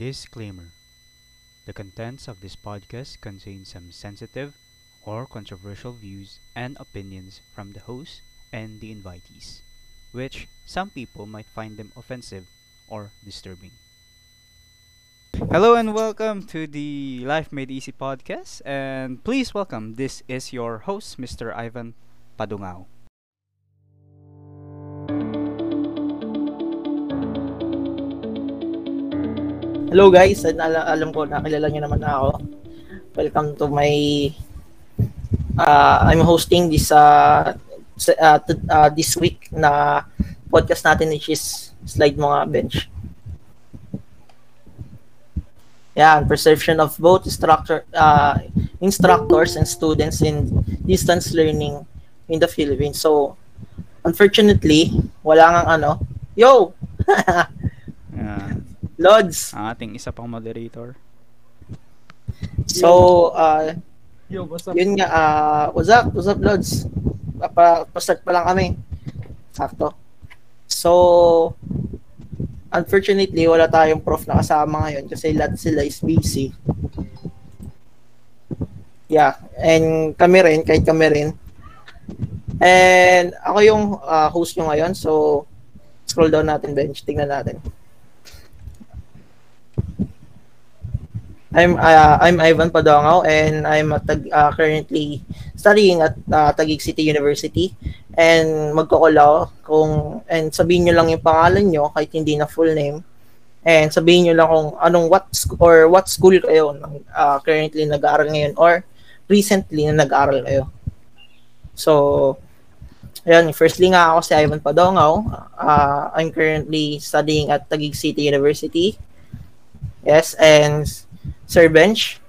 Disclaimer The contents of this podcast contain some sensitive or controversial views and opinions from the host and the invitees, which some people might find them offensive or disturbing. Hello and welcome to the Life Made Easy podcast. And please welcome, this is your host, Mr. Ivan Padungao. Hello guys, ala- alam ko nakilala niyo naman na ako. Welcome to my uh, I'm hosting this uh, uh, t- uh, this week na podcast natin which is slide mo nga bench. Yan, perception of both structure uh, instructors and students in distance learning in the Philippines. So, unfortunately, wala ngang ano. Yo! Yan. Lods! ang ating isa pang moderator. So, uh, Yo, what's up? Yun nga, ah, what's up? What's up, Lods? Pa, pa-start pa lang kami. Sakto. So, unfortunately, wala tayong prof na kasama ngayon kasi lahat sila is busy. Yeah, and kami rin, kahit kami rin. And ako yung ah, host nyo ngayon, so scroll down natin bench, tingnan natin. I'm uh, I'm Ivan Padongaw and I'm Tag- uh, currently studying at uh, Taguig City University and magkakulaw kung and sabihin niyo lang yung pangalan niyo kahit hindi na full name and sabihin niyo lang kung anong what sc- or what school kayo ng uh, currently nag-aaral ngayon or recently na nag-aaral kayo. So Ayan, firstly nga ako si Ivan Padongaw. Uh, I'm currently studying at Taguig City University. Yes, and Sir Bench.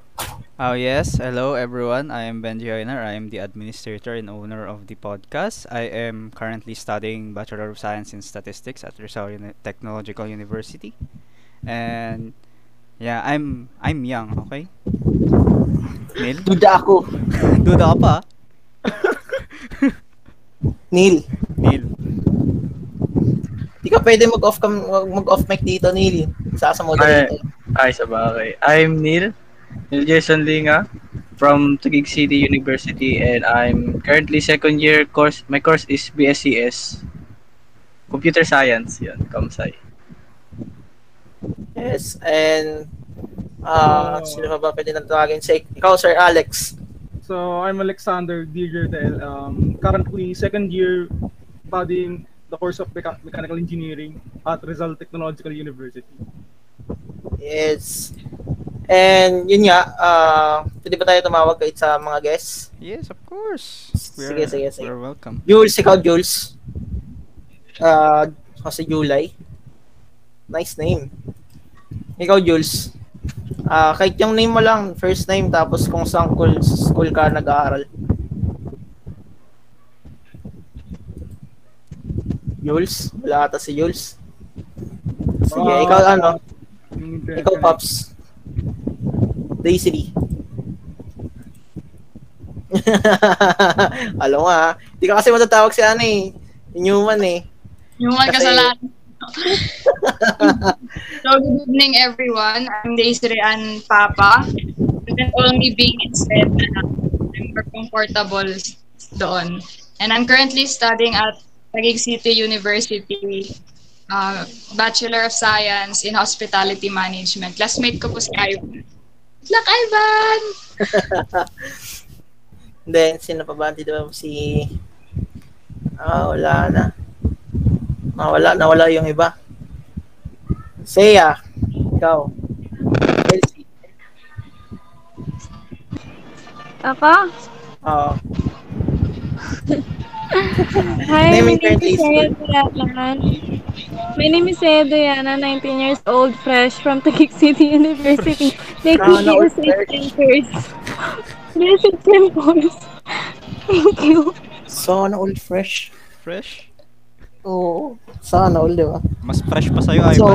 Oh yes, hello everyone. I am Benji Oiner. I am the administrator and owner of the podcast. I am currently studying Bachelor of Science in Statistics at Rizal Uni- Technological University. And yeah, I'm I'm young, okay? Neil? Duda ako. Duda ka pa? Neil. Neil. Di ka pwede mag-off cam mag-off mic dito, Neil. Sasa mo dito. Ay, sa bagay. I'm Neil, Neil Jason Linga from Taguig City University and I'm currently second year course. My course is BSCS. Computer Science, yun, Kamsay. Yes, and uh, sino pa ba pwede nang tawagin? Si, ikaw, Sir Alex. So I'm Alexander Digertel, um, currently second year studying the course of Mecha- Mechanical Engineering at Rizal Technological University. Yes. And yun nga, uh, pwede ba tayo tumawag kahit sa mga guests? Yes, of course. Sige, sige, sige. We're welcome. Jules, ikaw, Jules. Uh, kasi July. Nice name. Ikaw, Jules. Ah, kahit yung name mo lang, first name, tapos kung saan school, school ka nag-aaral. Jules? Wala ata si Jules. Sige, Ah, ikaw ano? yung Ikaw, Pops. Daisy. Alam nga, ah. Di ka kasi matatawag si ano eh. Newman eh. Mga Kasi- kasalanan. so, good evening everyone. I'm Desiree Ann Papa. You can call me Bing instead. Uh, I'm more comfortable doon. And I'm currently studying at Taguig City University, uh, Bachelor of Science in Hospitality Management. Classmate ko po si Ivan. Good luck, Ivan! Then, sino pa ba? Dito ba si... Ah, wala na. Ah, wala, nawala yung iba. Seiya. Ikaw. Elsie. Ako? Oo. Hi, my name is Saya. My name is Saya Doyana, 19 years old, fresh from Taguig City University. Taking Sana all BSc fresh. Centers. BSc Centers. Thank you. Sana all fresh. Fresh? Oo. Sana all, di ba? Mas fresh pa sa'yo, Ivan. So,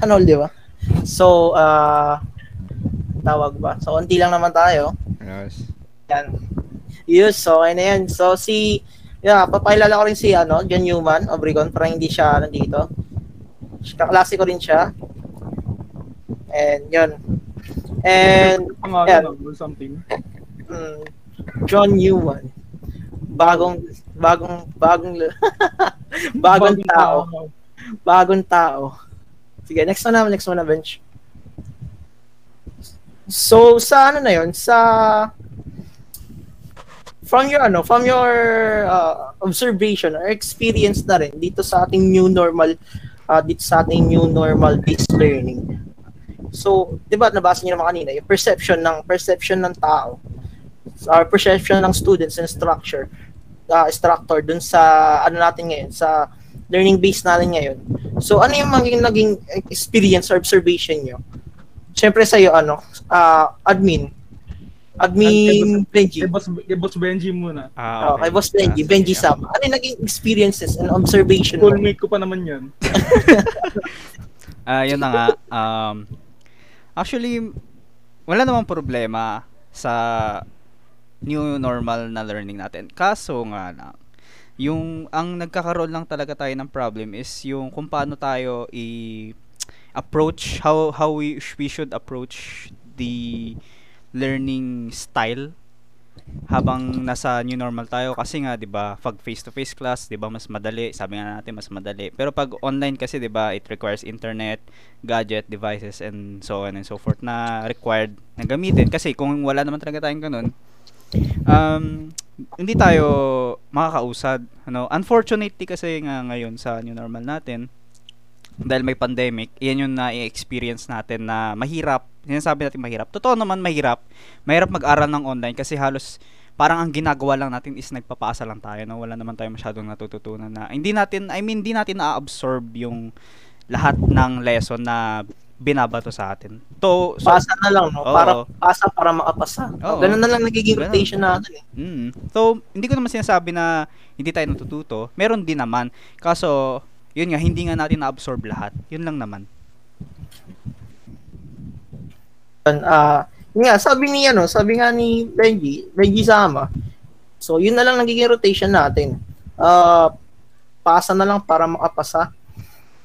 ano all, di ba? So, ah... tawag ba? So, unti lang naman tayo. yes. Yan. Yes, so okay na yan. So si yeah, papakilala ko rin si ano, John Newman, Obregon, para hindi siya nandito. Kaklase ko rin siya. And yun. And yeah. something. mm, John Newman. Bagong bagong bagong bagong tao. Bagong tao. Sige, next one naman, next one na bench. So, sa ano na yun? Sa from your ano, from your uh, observation or experience na rin dito sa ating new normal uh, dito sa ating new normal based learning. So, 'di ba nabasa niyo naman kanina yung perception ng perception ng tao our perception ng students and structure uh, instructor dun sa ano natin ngayon sa learning base natin ngayon. So ano yung maging naging experience or observation nyo? Siyempre sa iyo ano, uh, admin. Admin Benji. Kay Boss, kay Boss Benji muna. Ah, Oh, kay Boss Benji, Ah, Benji ah. Sam. Ano yung naging experiences and observation mo? Schoolmate ko pa naman yan. Ah, yun na nga. Um, actually, wala namang problema sa new normal na learning natin. Kaso nga lang, yung ang nagkakaroon lang talaga tayo ng problem is yung kung paano tayo i approach how how we we should approach the learning style habang nasa new normal tayo. Kasi nga 'di ba pag face to face class 'di ba mas madali. Sabi nga natin mas madali. Pero pag online kasi 'di ba it requires internet gadget devices and so on and so forth na required na gamitin. Kasi kung wala naman talaga tayong ganun um hindi tayo makakausad ano. Unfortunately kasi nga ngayon sa new normal natin dahil may pandemic, yan yung na-experience natin na mahirap. Sinasabi natin mahirap. Totoo naman mahirap. Mahirap mag-aral ng online kasi halos parang ang ginagawa lang natin is nagpapasa lang tayo. No? Wala naman tayo masyadong natututunan na. Hindi natin, I mean, hindi natin na-absorb yung lahat ng lesson na binabato sa atin. To, so, Pasa na lang, no? Oo. Para pasa para makapasa. Oo. Ganun na lang nagiging Ganun. rotation natin eh. Mm. So, hindi ko naman sinasabi na hindi tayo natututo. Meron din naman. Kaso, yun nga, hindi nga natin na-absorb lahat. Yun lang naman. Ah, yun nga, sabi ni ano, sabi nga ni Benji, Benji Sama. So, yun na lang nagiging rotation natin. Ah, pasa na lang para makapasa.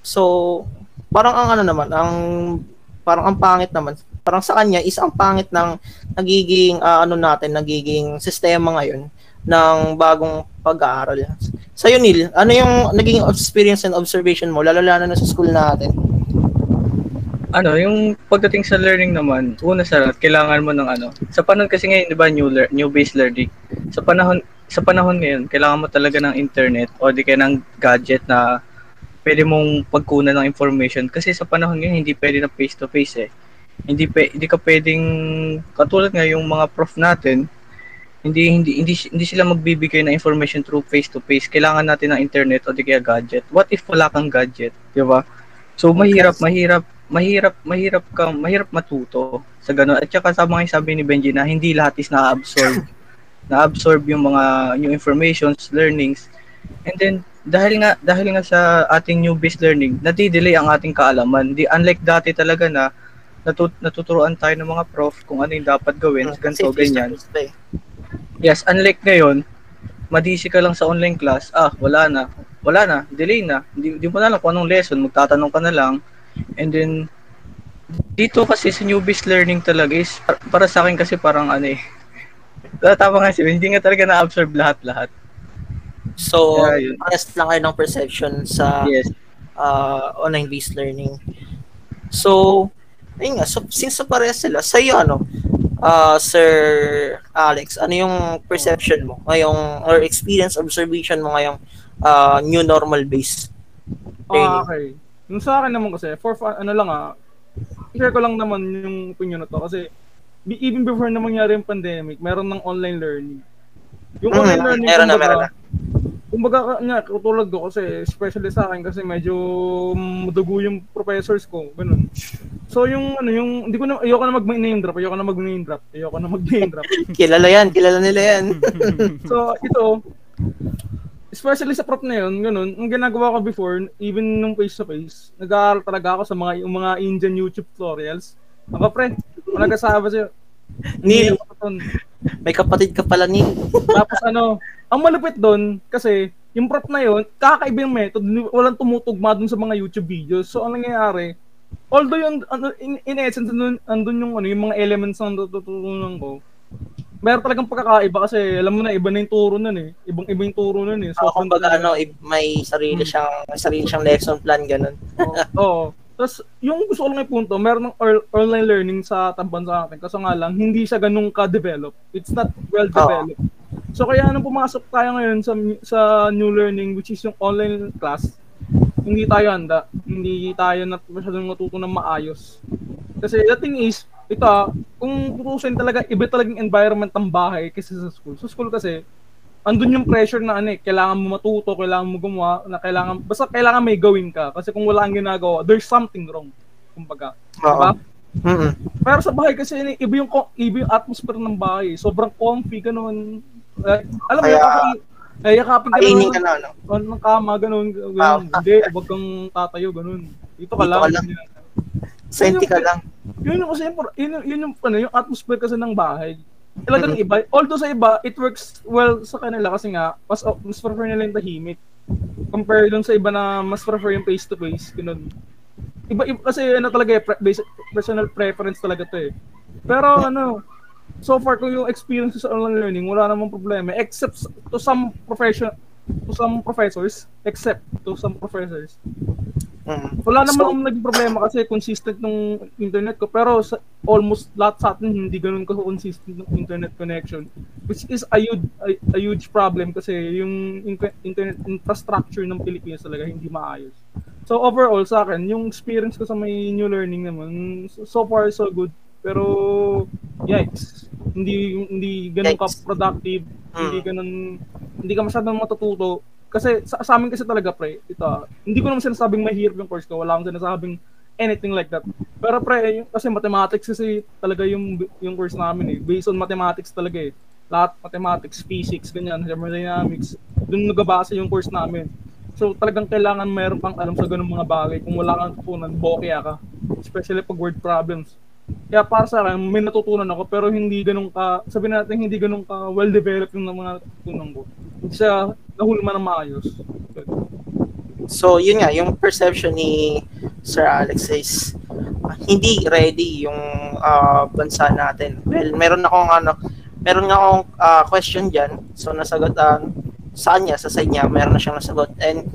So, parang ang ano naman, ang parang ang pangit naman. Parang sa kanya is ang pangit ng nagiging ah, ano natin, nagiging sistema ngayon ng bagong pag-aaral. Sa iyo, Neil, ano yung naging experience and observation mo, lalo lalo na sa school natin? Ano, yung pagdating sa learning naman, una sa lahat, kailangan mo ng ano. Sa panahon kasi ngayon, 'di ba, new lear- new based learning. Sa panahon sa panahon ngayon, kailangan mo talaga ng internet o di kaya ng gadget na pwede mong pagkunan ng information kasi sa panahon ngayon hindi pwede na face to face eh. Hindi pe, hindi ka pwedeng katulad nga yung mga prof natin, hindi hindi hindi hindi sila magbibigay ng information through face to face. Kailangan natin ng internet o di kaya gadget. What if wala kang gadget, 'di ba? So mahirap, mahirap, mahirap, mahirap ka, mahirap matuto sa ganun. At saka sa mga sabi ni Benji na hindi lahat is na-absorb. na-absorb yung mga new informations, learnings. And then dahil nga dahil nga sa ating new based learning, nadidelay ang ating kaalaman. Di unlike dati talaga na natut natuturuan tayo ng mga prof kung ano yung dapat gawin, Kasi ganito, ganyan. Yes, unlike ngayon, madisi ka lang sa online class, ah, wala na. Wala na, delay na. Hindi, di mo na lang kung anong lesson, magtatanong ka na lang. And then, dito kasi sa new-based learning talaga is, para, para sa akin kasi parang ano eh, tama nga siya, hindi nga talaga na-absorb lahat-lahat. So, Yeah, yun. honest lang kayo ng perception sa Yes. uh, online-based learning. So, ayun nga, so, since sa parehas sila, sa iyo, ano, uh, Sir Alex, ano yung perception mo ngayong, or experience, observation mo ngayong uh, new normal based Ah, training? okay. Yung sa akin naman kasi, for fun, ano lang ah, share ko lang naman yung opinion na to kasi even before na mangyari yung pandemic, meron ng online learning. Yung Mm, online learning, meron na, meron na. Kumbaga nga, katulad ko kasi, especially sa akin kasi medyo madugo yung professors ko, ganun. So yung ano yung hindi ko na ayoko na mag-name drop, ayoko na mag-name drop, ayoko na mag-name drop. Kilala yan, kilala nila yan. So, ito, especially sa prop na yun, ganun, ang ginagawa ko before, even nung face-to-face, nag-aaral talaga ako sa mga, yung mga Indian YouTube tutorials. Ako, pre, kung nagkasabi sa'yo, Neil, may kapatid ka pala, Neil. Tapos ano, ang malupit doon, kasi, yung prop na yun, kakaiba yung method, walang tumutugma dun sa mga YouTube videos. So, ang nangyayari, although yung, ano, in, in essence, andun, andun yung, ano, yung mga elements na natutunan ko, meron talagang pagkakaiba kasi alam mo na iba na yung turo nun eh. Ibang iba yung turo nun eh. So, kumbaga, ano, may sarili siyang, may sarili siyang lesson plan, ganun. Oo. Oo. Tapos, yung gusto ko lang ipunto, meron ng online learning sa tamban sa akin. Kaso nga lang, hindi siya ganun ka-develop. It's not well-developed. So, kaya nung pumasok tayo ngayon sa sa new learning, which is yung online class, hindi tayo handa. Hindi tayo nat masyadong natuto ng maayos. Kasi the thing is, ito ah, kung tutusin talaga, iba talagang environment ng bahay kaysa sa school. Sa school kasi, andun yung pressure na ano eh, kailangan mo matuto, kailangan mo gumawa, na kailangan, basta kailangan may gawin ka. Kasi kung wala kang ginagawa, there's something wrong. Kumbaga. Diba? Oo. Mm-mm. Pero sa bahay kasi, iba yung, iba yung atmosphere ng bahay. Sobrang comfy, ganun. Like, alam mo, Kaya- Kaya, kaya yakapin ka Kainin ka na, ano. ng kama, ganun. ganun. Ah. Hindi, huwag kang tatayo, ganun. Dito ka Dito lang. ka lang. Senti ka lang. Yun yung kasi, yung- yun, yung- yun yung, ano, yung atmosphere kasi ng bahay. Talagang iba. Although sa iba, it works well sa kanila kasi nga, mas, oh, mas prefer nila yung tahimik. Compare dun sa iba na mas prefer yung face-to-face. Ganun. Iba, iba kasi ano talaga eh, pre- basic, personal preference talaga to eh. Pero ano, so far kung yung experience sa online learning, wala namang problema. Except to some profession, to some professors, except to some professors. Mm. Wala naman So- akong naging problema kasi consistent nung internet ko. Pero sa almost lahat sa atin hindi ganun ka consistent ng internet connection. Which is a huge, a, a huge problem kasi yung in- internet infrastructure ng Pilipinas talaga hindi maayos. So overall sa akin, yung experience ko sa may new learning naman, so, so far so good. Pero yikes. Hindi hindi ganun ka productive, hindi Mm. ganun hindi ka masyadong matututo kasi sa, sa amin kasi talaga pre, ito, hindi ko naman sinasabing mahirap yung course ko, wala akong sinasabing anything like that. Pero pre, yung, kasi mathematics kasi talaga yung yung course namin eh. Based on mathematics talaga eh. Lahat mathematics, physics, ganyan, thermodynamics. Doon nagabase yung course namin. So talagang kailangan mayroon kang alam sa ganung mga bagay. Kung wala kang tutunan, bokya ka. Especially pag word problems. Kaya para sa akin, may natutunan ako pero hindi ganun ka, sabihin natin hindi ganun ka well-developed yung mga natutunan ko. Hindi siya nahulma ng maayos. So, yun nga, yung perception ni Sir Alex is ah, hindi ready yung ah, bansa natin. Well, meron akong ano, meron nga akong ah, question diyan. So, nasagot ah, sa kanya, sa side niya, meron na siyang nasagot. And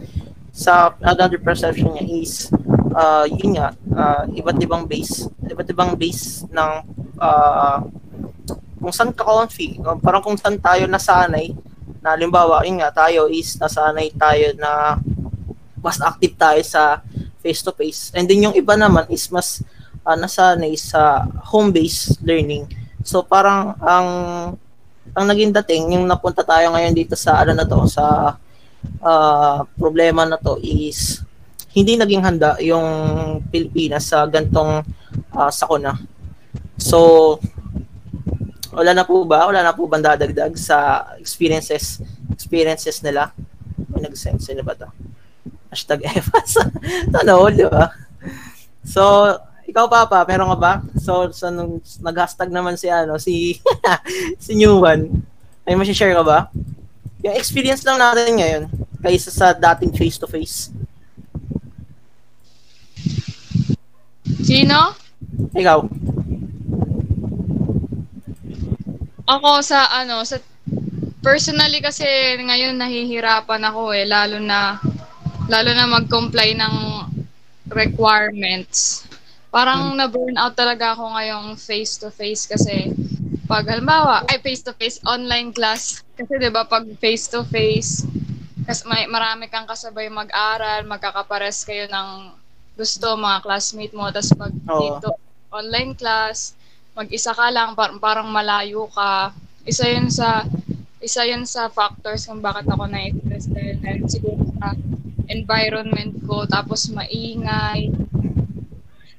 sa another perception niya is ah, yun nga, ah, iba't ibang base, iba't ibang base ng ah, kung saan ka comfy, parang kung saan tayo nasanay, na halimbawa, yun nga, tayo is nasanay tayo na mas active tayo sa face-to-face. And then yung iba naman is mas uh, nasanay sa home-based learning. So parang ang ang naging dating yung napunta tayo ngayon dito sa ano na to sa ah, problema na to is hindi naging handa yung Pilipinas sa gantong ah, sakuna. So wala na po ba? Wala na po ba dadagdag sa experiences experiences nila? May nag-send sino ba to? Hashtag EFAS. Ano, di ba? So, ikaw Papa, meron ka ba? So, so nung nag-hashtag naman si ano, si si New One. May share ka ba? Yung experience lang natin ngayon kaysa sa dating face-to-face. Sino? Ikaw. Ako sa ano, sa personally kasi ngayon nahihirapan ako eh lalo na lalo na mag-comply ng requirements. Parang na-burn out talaga ako ngayong face to face kasi pag halimbawa, ay face to face online class kasi 'di ba pag face to face kasi may marami kang kasabay mag-aral, magkakapares kayo ng gusto mga classmate mo tapos pag Oo. dito online class mag-isa ka lang par- parang malayo ka isa yun sa isa yun sa factors kung bakit ako dahil dahil siguro sa environment ko tapos maingay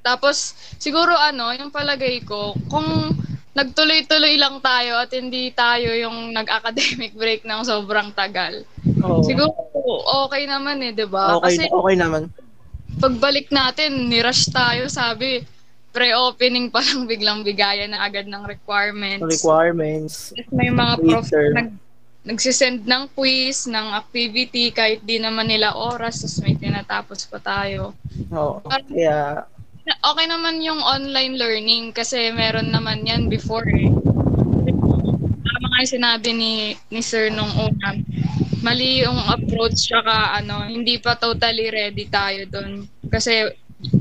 tapos siguro ano yung palagay ko kung nagtuloy-tuloy lang tayo at hindi tayo yung nag-academic break ng sobrang tagal Oo. siguro okay naman eh 'di ba Okay, kasi okay naman. Pagbalik natin, nirush tayo, sabi, pre-opening pa lang biglang bigayan na agad ng requirements. Requirements. May mga prof nag, nagsisend ng quiz, ng activity, kahit di naman nila oras, tapos may tinatapos pa tayo. Oo. Kaya okay naman yung online learning kasi meron naman yan before eh. Tama nga yung sinabi ni, ni Sir nung una. Mali yung approach tsaka ano, hindi pa totally ready tayo doon. Kasi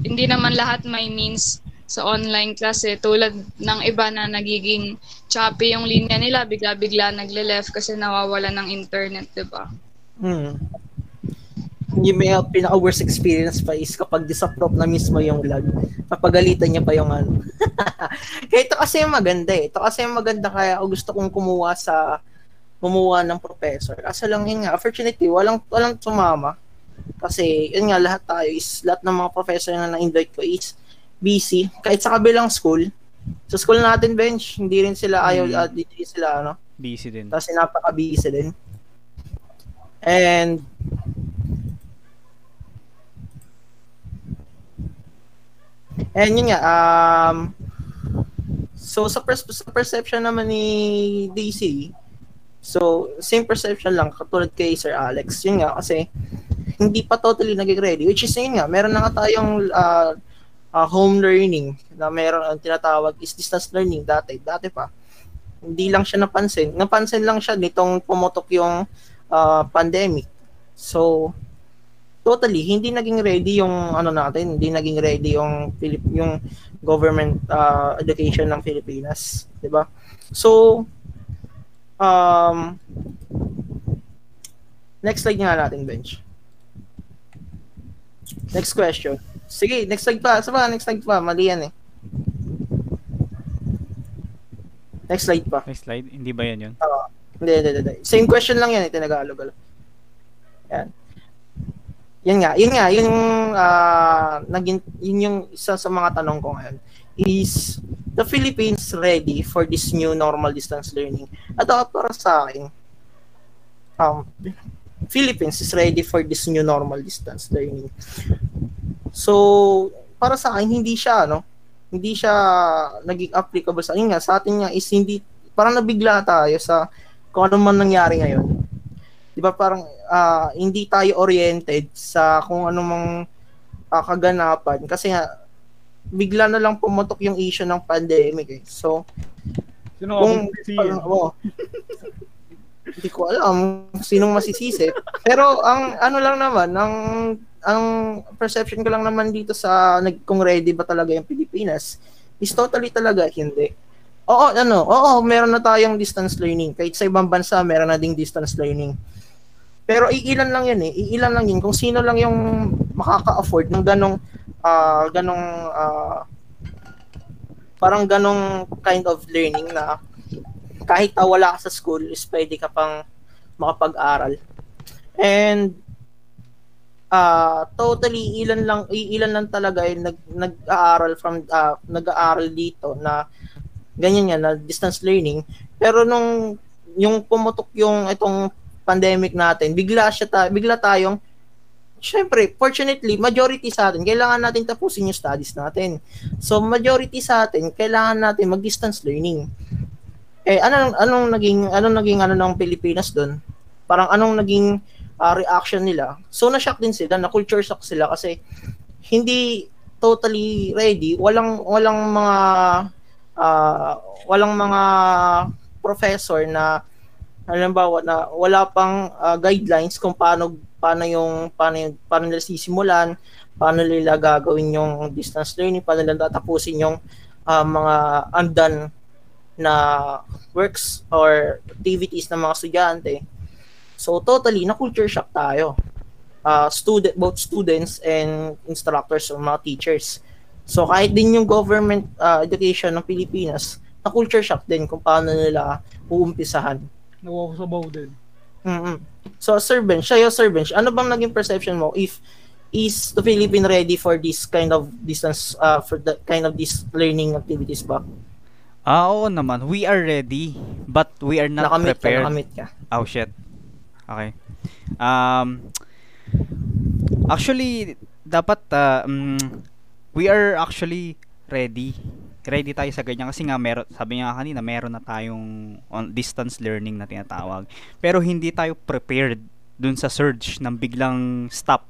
hindi naman lahat may means sa online class eh. Tulad ng iba na nagiging choppy yung linya nila, bigla-bigla nagle-left kasi nawawala ng internet, di ba? Hmm. Yung may pinaka-worst experience pa is kapag disapprove na mismo yung lag. Papagalitan niya pa yung ano. ito kasi yung maganda eh. Ito kasi yung maganda kaya gusto kong kumuha sa kumuha ng professor. Kasi lang yun nga, opportunity, walang, walang sumama. Kasi yun nga, lahat tayo is, lahat ng mga professor na na-invite ko is busy. Kahit sa kabilang school, sa school natin bench, hindi rin sila ayaw, Mm. uh, hindi sila ano, Busy din. kasi napaka-busy din. And And yun nga, um, so sa, pers- sa perception naman ni DC, so same perception lang katulad kay Sir Alex. Yun nga, kasi hindi pa totally naging ready. Which is yun nga, meron na nga tayong uh, uh, home learning na meron ang tinatawag is distance learning dati. Dati pa. Hindi lang siya napansin. Napansin lang siya nitong pumutok yung uh, pandemic. So, totally hindi naging ready yung ano natin, hindi naging ready yung Pilip yung government uh, education ng Pilipinas, 'di ba? So um next slide nga natin bench. Next question. Sige, next slide pa. Sa ba? Next slide pa. Mali yan eh. Next slide pa. Next slide. Hindi ba yan yun? Hindi, hindi, hindi. Same question lang yan, eh, tinagalog. Yan. Yan nga, yun nga, yung ah, naging, yun yung isa sa mga tanong ko ngayon is the Philippines ready for this new normal distance learning? At ako para sa akin, um, Philippines is ready for this new normal distance learning. So, para sa akin, hindi siya, ano, hindi siya naging applicable sa akin nga. Sa atin nga is hindi, parang nabigla tayo sa kung ano man nangyari ngayon. Di ba parang ah, hindi tayo oriented sa kung ano mang ah, kaganapan kasi nga bigla na lang pumutok yung issue ng pandemic eh. So, Sino kung parang, oh, hindi ko alam sinong masisisi. Pero ang ano lang naman, ang ang perception ko lang naman dito sa nag, kung ready ba talaga yung Pilipinas is totally talaga hindi. Oo, ano, oo, meron na tayong distance learning. Kahit sa ibang bansa, meron na ding distance learning. Pero iilan lang yan eh. Iilan lang yun. Kung sino lang yung makaka-afford ng ganong, ah ganong, ah, parang ganong kind of learning na kahit na wala ka sa school is pwede ka pang makapag-aral. And ah totally ilan lang ilan lang talaga yung nag nag-aaral from ah, nag-aaral dito na ganyan yan na distance learning. Pero nung yung pumutok yung itong pandemic natin, bigla siya ta- bigla tayong Syempre, fortunately, majority sa atin, kailangan natin tapusin yung studies natin. So, majority sa atin, kailangan natin mag-distance learning. Eh, anong, anong naging, anong naging, ano ng Pilipinas doon? Parang anong naging ah, reaction nila? So, na-shock din sila, na-culture shock sila kasi hindi totally ready. Walang, walang mga, ah, walang mga professor na halimbawa na wala pang ah, guidelines kung paano paano yung paano yung, paano nila sisimulan, paano nila gagawin yung distance learning, paano nila tatapusin yung ah, mga undone na works or activities ng mga estudyante. So totally na culture shock tayo. Uh, student both students and instructors or mga teachers. So kahit din yung government ah, education ng Pilipinas, na culture shock din kung paano nila uumpisahan. Nakuha ko sa baw din. Mm So, Sir Bench, siya yung Sir Bench, ano bang naging perception mo if is the Philippine ready for this kind of distance, uh, for that kind of this learning activities ba? Ah, oo naman. We are ready, but we are not nakamit ka, prepared. nakamit ka. Oh shit. Okay. Um actually dapat uh, mm, we are actually ready. Ready tayo sa ganyan kasi nga meron sabi niya nga kanina meron na tayong on distance learning na tinatawag. Pero hindi tayo prepared dun sa surge ng biglang stop.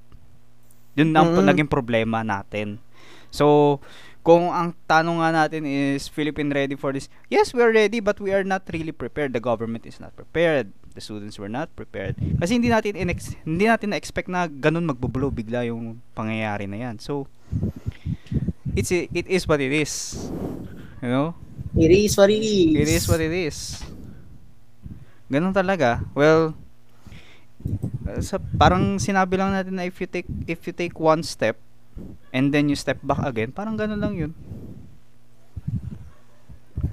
Yun ang Mm. naging problema natin. So, kung ang tanong nga natin is Philippine ready for this? Yes, we are ready but we are not really prepared. The government is not prepared. The students were not prepared. Kasi hindi natin inex- hindi natin na-expect na ganun magbubulo bigla yung pangyayari na yan. So, it's it is what it is. You know? It is what it is. It is what it is. Ganun talaga. Well, uh, sa parang sinabi lang natin na if you take if you take one step and then you step back again, parang ganun lang 'yun.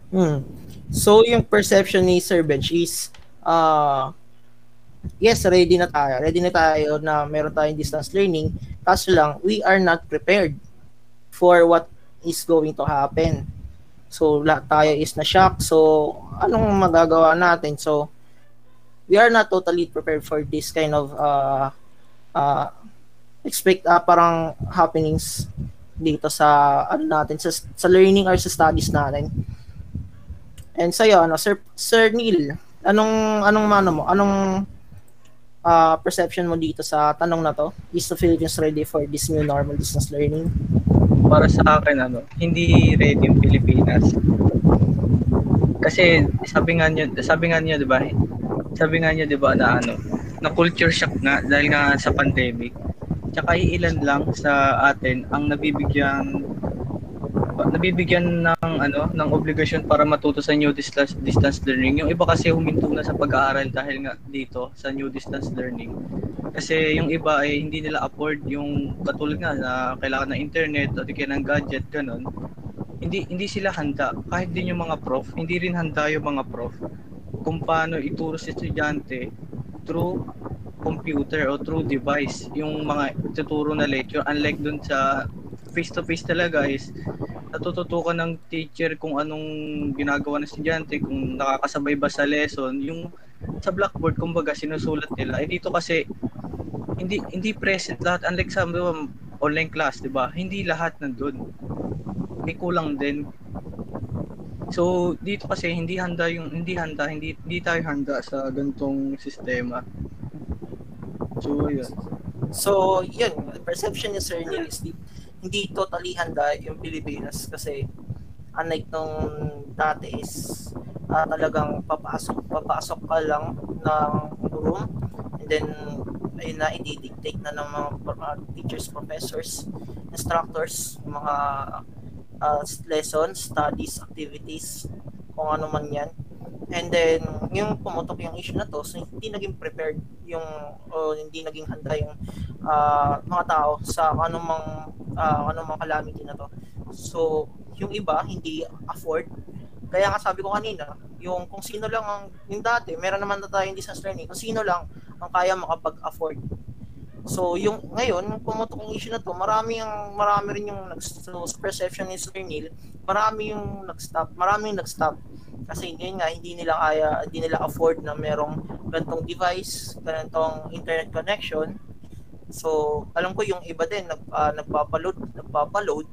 Hmm. So, yung perception ni Sir Bench is, uh, yes, ready na tayo. Ready na tayo na meron tayong distance learning. Kaso lang, we are not prepared for what is going to happen. So, lahat tayo is na shock. So, anong magagawa natin? So, we are not totally prepared for this kind of uh, uh, expect uh, parang happenings dito sa ano natin sa, sa learning or sa studies natin. And sa'yo, ano, Sir, Sir Neil, anong, anong mano mo, anong uh, perception mo dito sa tanong na to? Is the Philippines ready for this new normal distance learning? Para sa akin, ano, hindi ready yung Pilipinas. Kasi sabi nga niyo, sabi nga niyo, 'di ba? Sabi nga niyo, 'di ba, na ano, na culture shock nga dahil nga sa pandemic. Tsaka iilan lang sa atin ang nabibigyan nabibigyan ng ano ng obligasyon para matuto sa new distance distance learning. Yung iba kasi huminto na sa pag-aaral dahil nga dito sa new distance learning. Kasi yung iba ay hindi nila afford yung katulad nga na kailangan ng internet o di kaya ng gadget ganun. Hindi hindi sila handa kahit din yung mga prof, hindi rin handa yung mga prof kung paano ituro sa estudyante through computer o through device yung mga ituturo na lecture unlike dun sa face to face talaga is natututukan ng teacher kung anong ginagawa ng estudyante, kung nakakasabay ba sa lesson, yung sa blackboard kumbaga sinusulat nila. Eh dito kasi hindi hindi present lahat unlike sa diba, online class, 'di ba? Hindi lahat nandoon. May kulang din. So dito kasi hindi handa yung hindi handa, hindi hindi tayo handa sa gantong sistema. So yun. So, yun, perception ni Sir Neil is hindi totally handa yung Pilipinas kasi unlike nung dati is uh, talagang papasok papasok ka lang ng room and then ay na i-dictate na ng mga uh, teachers, professors, instructors, mga uh, lessons, studies, activities, kung ano man yan. And then, yung pumutok yung issue na to, so hindi naging prepared yung, o hindi naging handa yung uh, mga tao sa anumang, uh, anumang calamity na to. So, yung iba, hindi afford. Kaya nga sabi ko kanina, yung kung sino lang ang, yung dati, meron naman na tayong distance learning, kung sino lang ang kaya makapag-afford. So, yung ngayon, pumutok yung issue na to, marami yung marami rin yung nag so, perception ni Sir Neil, marami yung nag-stop, marami yung nag-stop. Kasi yun nga hindi nila kaya hindi nila afford na merong gantong device ganitong internet connection. So alam ko yung iba din nag, uh, nagpapaload nagpapaload.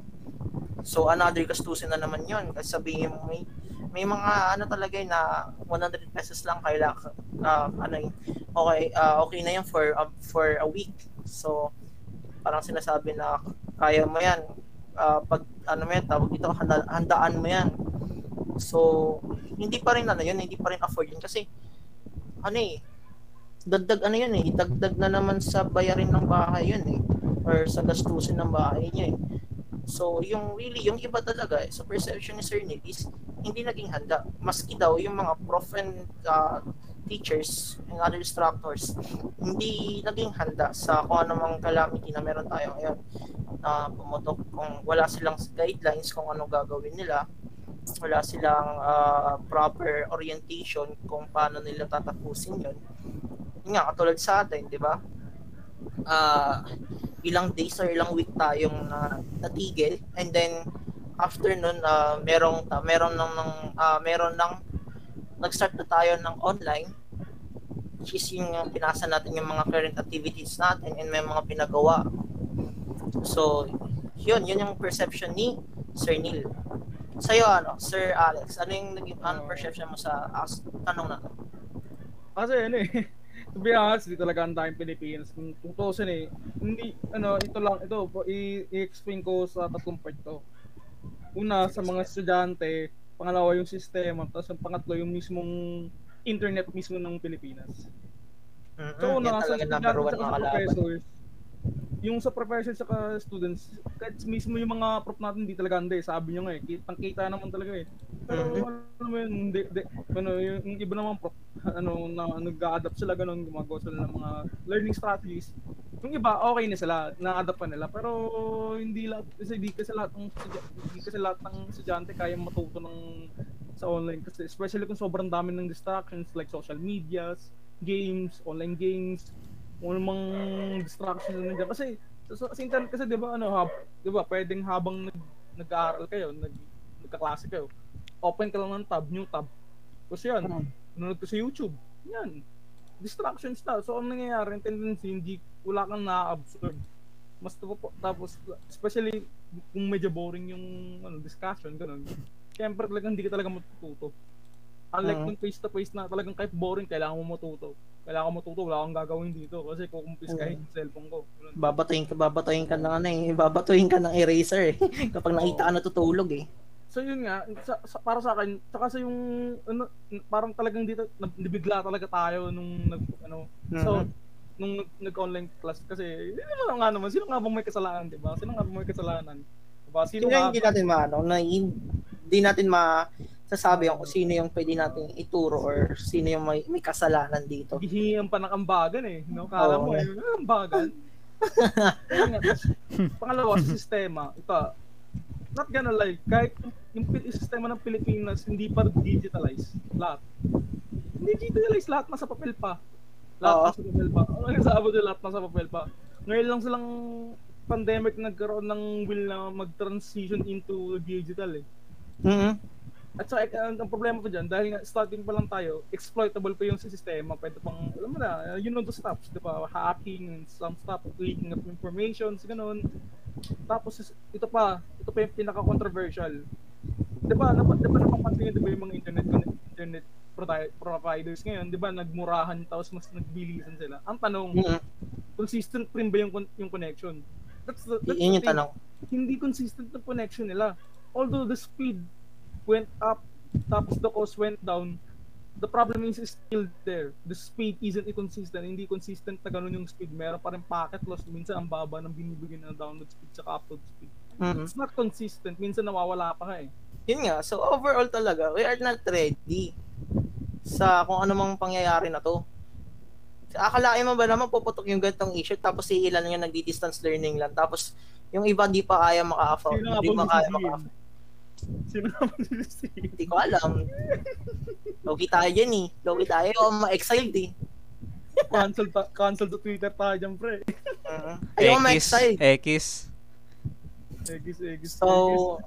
So another gastusin na naman yun. Kasi sabihin mo may may mga ano talaga yun na 100 pesos lang kailangan uh, ano okay uh, okay na yun for uh, for a week. So parang sinasabi na kaya mo yan. Uh, pag ano mo yan tawag dito handa, handaan mo yan. So, hindi pa rin ano yun, hindi pa rin afford yun. Kasi ano eh, dagdag ano yun eh, dagdag na naman sa bayarin ng bahay yun eh, or sa gastusin ng bahay niya eh. So, yung really, yung iba talaga eh, sa perception ni Sir Nick is hindi naging handa. Maski daw yung mga prof and uh, teachers and other instructors hindi naging handa sa kung anumang calamity na meron tayo ngayon na uh, pumutok kung wala silang guidelines kung ano gagawin nila wala silang uh, proper orientation kung paano nila tatapusin. Yun nga, katulad sa atin, di ba? Uh, ilang days or ilang week tayong na, natigil. And then after nun uh, merong uh, meron nang ng uh, meron nang nag-start na tayo ng online which is yung pinasa natin yung mga current activities natin and may mga pinagawa. So yun yun yung perception ni Sir Neil. Sa'yo, ano, Sir Alex, ano yung naging ano, perception mo sa as, tanong na to? Kasi ano eh, to be honest, di talaga ang daming Pilipinas. Kung 2000 eh, hindi, ano, ito lang, ito, i-explain ko sa tatlong part to. Una, sa mga estudyante, pangalawa yung sistema, tapos ang pangatlo yung mismong internet mismo ng Pilipinas. Mm-mm, So, una, sa estudyante sa professors, yung sa professors at students, kahit mismo yung mga prof natin, hindi talaga hindi. Sabi nyo nga eh, kitang kita naman talaga eh. Pero Mhm. ano mo yun, hindi, hindi, ano, yung, yung iba naman prof, ano, na nag-a-adapt sila ganun, gumagawa sila ng mga learning strategies. Yung iba, okay na sila, na-adapt pa nila. Pero hindi lahat, kasi hindi kasi lahat ng, hindi kasi lahat ng estudyante kaya matuto ng sa online kasi especially kung sobrang dami ng distractions like social medias, games, online games, mga distractions na nandiyan. Kasi sa, sa internet kasi 'di ba ano, hab, 'di ba, pwedeng habang nag, nag-aaral kayo, nag nagkaklase kayo, open ka lang ng tab, new tab. Kasi yan, nanonood ka sa YouTube. Yan. Distractions na. So, ang nangyayari, yung tendency, hindi, wala kang na-absorb. Mas tapo- tapos, especially, kung medyo boring yung ano, discussion, ganun. Siyempre, talagang hindi ka talaga matututo. Unlike Mhm. nung face-to-face na talagang kahit boring, kailangan mo matuto. Kailangan mo matuto, wala akong gagawin dito. Kasi kukumpis kahit yung cellphone ko. Ganun. Babatuhin ka, babatuhin ka ng ano eh, babatuhin ka ng eraser eh. Kapag nakita ka natutulog eh. So yun nga, sa, sa- para sa akin, tsaka sa yung ano, parang talagang dito na- nabigla talaga tayo nung nag ano, so Mhm. nung nag, nag-online class kasi hindi naman nga naman sino nga bang may kasalanan, 'di ba? Sino nga bang may kasalanan? 'Di ba? Sino Sino nga hindi natin maano, na hindi natin masasabi kung sino yung pwede nating ituro or sino yung may, may kasalanan dito. hihingan pa ng ambagan eh, no? Kala mo Oo. eh, "Ah, ambagan. Tas, pangalawa sa sistema, ito, not gonna lie, kahit yung yung sistema ng Pilipinas hindi pa digitalized lahat. Hindi digitalized lahat nasa papel pa. Lahat Oo. nasa papel pa. Ano sabi nila lahat nasa papel pa. Ngayon lang silang pandemic nagkaroon ng will na mag-transition into digital eh. Mhm. At saka ang, ang problema pa dyan, dahil nga starting pa lang tayo, exploitable pa yung sistema. Pwede pang, alam mo na, you know the stuff, di ba? Hacking, some stuff, leaking of information, ganun. Tapos ito pa, ito pa yung pinaka-controversial. Di ba, nap- di ba napapansin di ba yung mga internet, internet provi- providers ngayon, di ba, nagmurahan tapos mas nagbilisan sila. Ang tanong, Mhm. consistent pa rin ba yung, yung connection? That's the, that's the yung tanong. hindi consistent ng connection nila. Although the speed went up, tapos the cost went down, the problem is still there. The speed isn't consistent. Hindi consistent na ganun yung speed. Meron pa rin packet loss. Minsan ang baba ng binibigyan ng download speed sa upload speed. Mhm. It's not consistent. Minsan nawawala pa nga eh. Yun nga, so overall talaga, we are not ready sa kung ano mang pangyayari na to. Akalain mo ba naman puputok yung ganitong issue tapos si ilan yung nagdi-distance learning lang tapos yung iba di pa kaya maka-afford. Hindi pa kaya maka-afford. Sino ba sisihin? Hindi ko alam. Logi tayo dyan eh. Logi tayo. Ma-exiled eh. Cancel, ta- cancel to Twitter tayo dyan, pre. Uh, ayaw X, ma-exile. X. Egis, egis. So,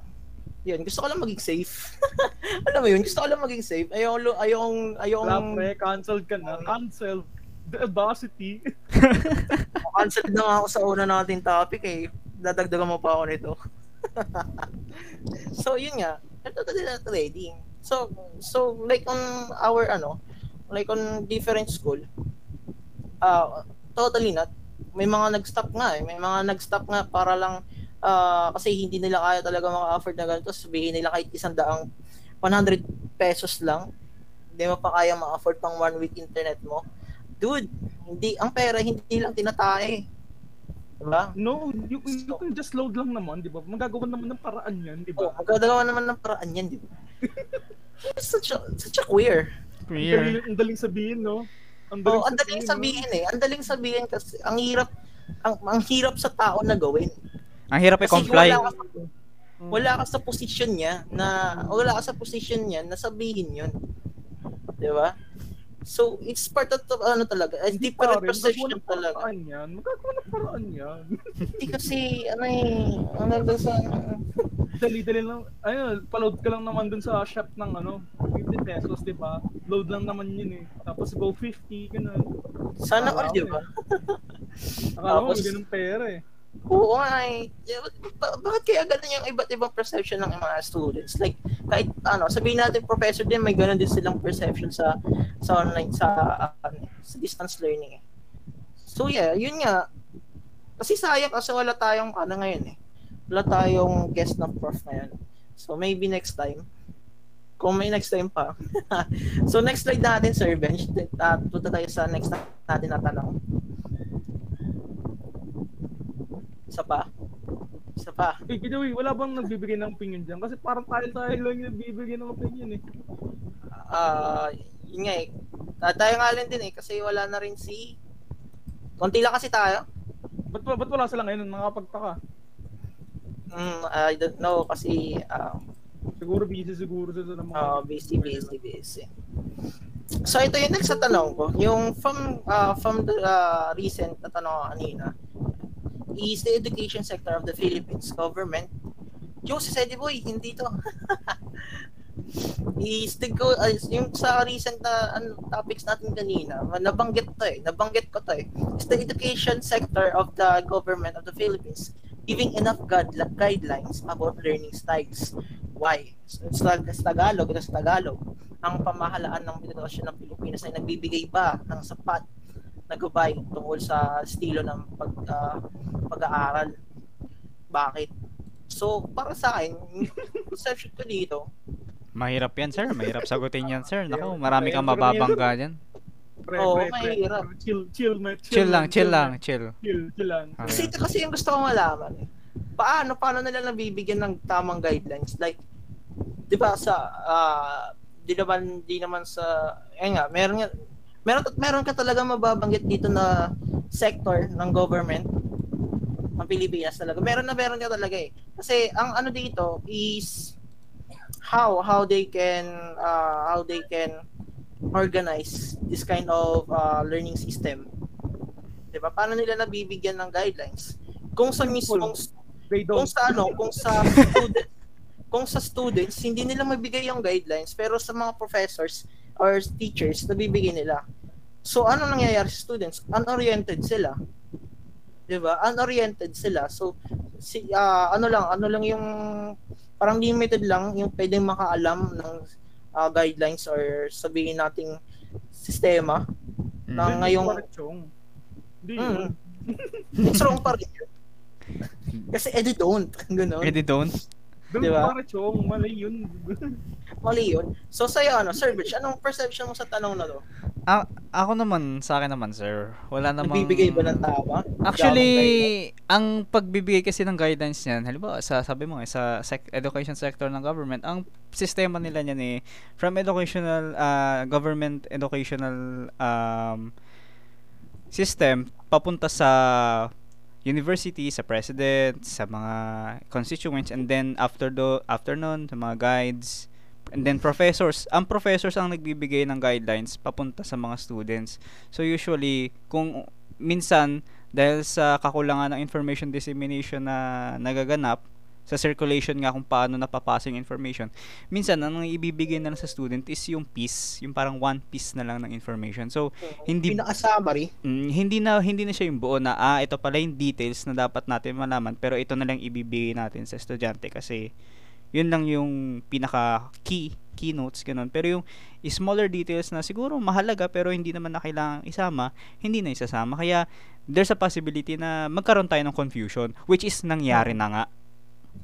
yun, gusto ko lang maging safe. Alam mo yun, gusto ko lang maging safe. Ayaw, ayaw, ayaw, Wala, pre. Cancelled ka na. Cancelled. The audacity. cancel na nga ako sa una nating topic eh. Dadagdagan mo pa ako nito. so, yun nga. Ito na ready. So, so like on our ano, like on different school, uh, totally not. May mga nag-stop nga eh. May mga nag-stop nga para lang ah, kasi hindi nila kaya talaga maka-afford na ganito. Sabihin nila kahit isang daang 100 pesos lang, hindi mo pa kaya ma-afford pang one week internet mo. Dude, hindi ang pera hindi lang tinatae. Diba? No, you, you can just load lang naman, di ba? Magagawa naman ng paraan yan, di Oh, ba? magdadagawa naman ng paraan yan, di ba? It's such a, such a queer. Ang Queer. daling, ang daling sabihin, no? Ang Oh, ang daling sabihin eh. Ang daling sabihin kasi ang hirap ang, ang hirap sa tao na gawin. Ang hirap Kasi i-comply. wala ka, sa, wala ka sa position niya na wala ka sa position niya na sabihin 'yun. 'Di ba? So, it's part of ano talaga, a different perception talaga. Paraan yan. Magagawa ng paraan yan. Hindi kasi, ano eh, ano lang sa, Dali-dali lang. Ayun, pa-load ka lang naman dun sa shop ng ano, 50 pesos, di ba? Load lang naman yun eh. Tapos go 50, ganun. sana all, di ba? Akala mo, ganun pera eh. Oo nga eh. Ba- bakit kaya ganun yung iba't ibang perception ng mga students? Like, kahit ano, sabihin natin professor din, may ganun din silang perception sa sa online, sa, uh, sa distance learning eh. So yeah, yun nga. Kasi sayang kasi wala tayong ano ngayon eh. Wala tayong guest na prof ngayon. So maybe next time. Kung may next time pa. so next slide natin, Sir Bench. Uh, punta tayo sa next na- natin na tanong. Isa pa. Isa pa. Eh, by the way, wala bang nagbibigay ng opinion dyan? Kasi parang tayo-tayo lang yung nagbibigay ng opinion eh. Ah, yun nga eh. Ah, tayo nga lang din eh kasi wala na rin si Konti lang kasi tayo. Ba't, ba't wala sila ngayon? Nakapagtaka. Mm, I don't know kasi uh, Siguro busy siguro ng mga... uh, busy, busy, busy. So ito yung next sa tanong ko. Yung from uh, from the uh, recent na tanong ko kanina is the education sector of the Philippines government. Yung si Boy, hindi to. is the go uh, yung sa recent na ano, topics natin kanina, nabanggit to eh, nabanggit ko to eh. Is the education sector of the government of the Philippines giving enough guide, guidelines about learning styles. Why? Sa, sa Tagalog, sa Tagalog, ang pamahalaan ng edukasyon ng Pilipinas ay nagbibigay ba ng sapat na gabay tungkol sa estilo ng pag, uh, pag-aaral. Bakit? So, para sa akin, perception ko dito, Mahirap yan, sir. Mahirap sagutin yan, sir. Naku, marami kang mababangga dyan. Pre, Oo, pre, pre, mahirap. pre, Chill, chill, man. Chill lang, chill lang, chill. Chill, chill lang. Ah. Kasi ito kasi yung gusto ko malaman eh. Paano, paano nila nabibigyan ng tamang guidelines? Like, di ba sa, ah, di naman, di naman sa, eh nga, meron nga, meron, meron ka talaga mababanggit dito na sector ng government ng Pilipinas talaga. Meron na meron ka talaga eh. Kasi ang ano dito is how how they can uh, how they can organize this kind of uh, learning system. 'Di ba? Paano nila nabibigyan ng guidelines? Kung sa mismong kung sa ano, kung sa student, kung sa students hindi nila mabigay yung guidelines pero sa mga professors or teachers nabibigay nila. So ano nangyayari sa students? Unoriented sila. 'Di ba? Unoriented sila. So si ah, ano lang, ano lang yung parang limited lang yung pwedeng makaalam ng ah, guidelines or sabihin nating sistema na Mm. ngayong Correct, Chong. Hindi Mm. yun. it's wrong pa rin yun. Kasi eh, they don't. Ganun. Pwede don't. Doon Di ba? para, Chong. Mali yun. Mali yun. So sa'yo ano, Sir Rich, anong perception mo sa tanong na to? A- ako naman, sa akin naman, sir. Wala namang... Nagbibigay ba ng tama? Actually, ang pagbibigay kasi ng guidance niyan, halimbawa sa sabi mo eh, sa sec- education sector ng government, ang sistema nila niyan eh from educational uh, government educational um, system papunta sa university, sa president, sa mga constituents and then after do after nun, sa mga guides and then professors. Ang professors ang nagbibigay ng guidelines papunta sa mga students. So usually kung minsan dahil sa kakulangan ng information dissemination na nagaganap sa circulation nga kung paano napapasa yung information. Minsan, ang ibibigay na lang sa student is yung piece, yung parang one piece na lang ng information. So, hindi pinaka-summary. mm, hindi na hindi na siya yung buo na ah ito pala yung details na dapat natin malaman pero ito na lang ibibigay natin sa estudyante kasi yun lang yung pinaka key keynotes ganun pero yung smaller details na siguro mahalaga pero hindi naman na kailangang isama hindi na isasama kaya there's a possibility na magkaroon tayo ng confusion which is nangyari na nga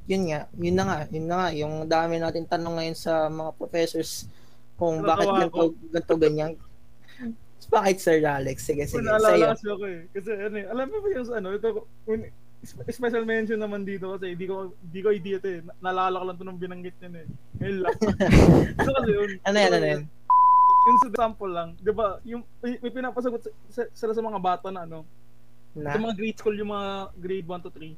Yun nga, yun na nga, yun na nga. Yung dami natin tanong ngayon sa mga professors kung Natawa bakit ganito, ganito ganyan. Bakit Sir Alex? Sige, sige. Kung naalala Sa'yo. kasi ako eh. Kasi ano eh, alam mo ba yung ano, ito, un- spe- special mention naman dito kasi di ko di ko idea to eh. Na- Naalala ko lang to nung binanggit niya eh. Ngayon lang. so kasi yun. Ano yan, ano yan? Yung sa example lang, di ba, yung may, may pinapasagot sa, sa- sa mga bata na ano, Na? sa mga grade school, yung mga grade 1 to 3,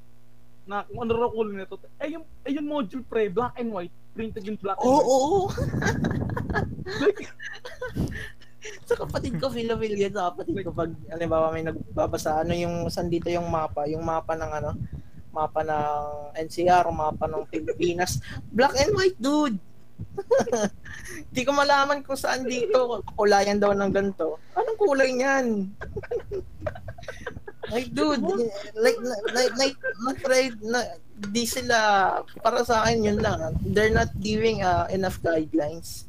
na kung ano raw kulay nito, eh yung, eh yung module pre, black and white, printed in black and Oo, white. oo. Like, sa kapatid ko, Philomil yan sa kapatid ko. Pag, ano ba, may nagbabasa, ano yung, saan dito yung mapa? Yung mapa ng ano, mapa ng NCR, mapa ng Pilipinas. Black and white, dude! Hindi ko malaman kung saan dito. Kulayan daw ng ganito. Anong kulay niyan? like, dude, like, like, like, not right, na, di sila, para sa akin, yun lang. They're not giving uh, enough guidelines.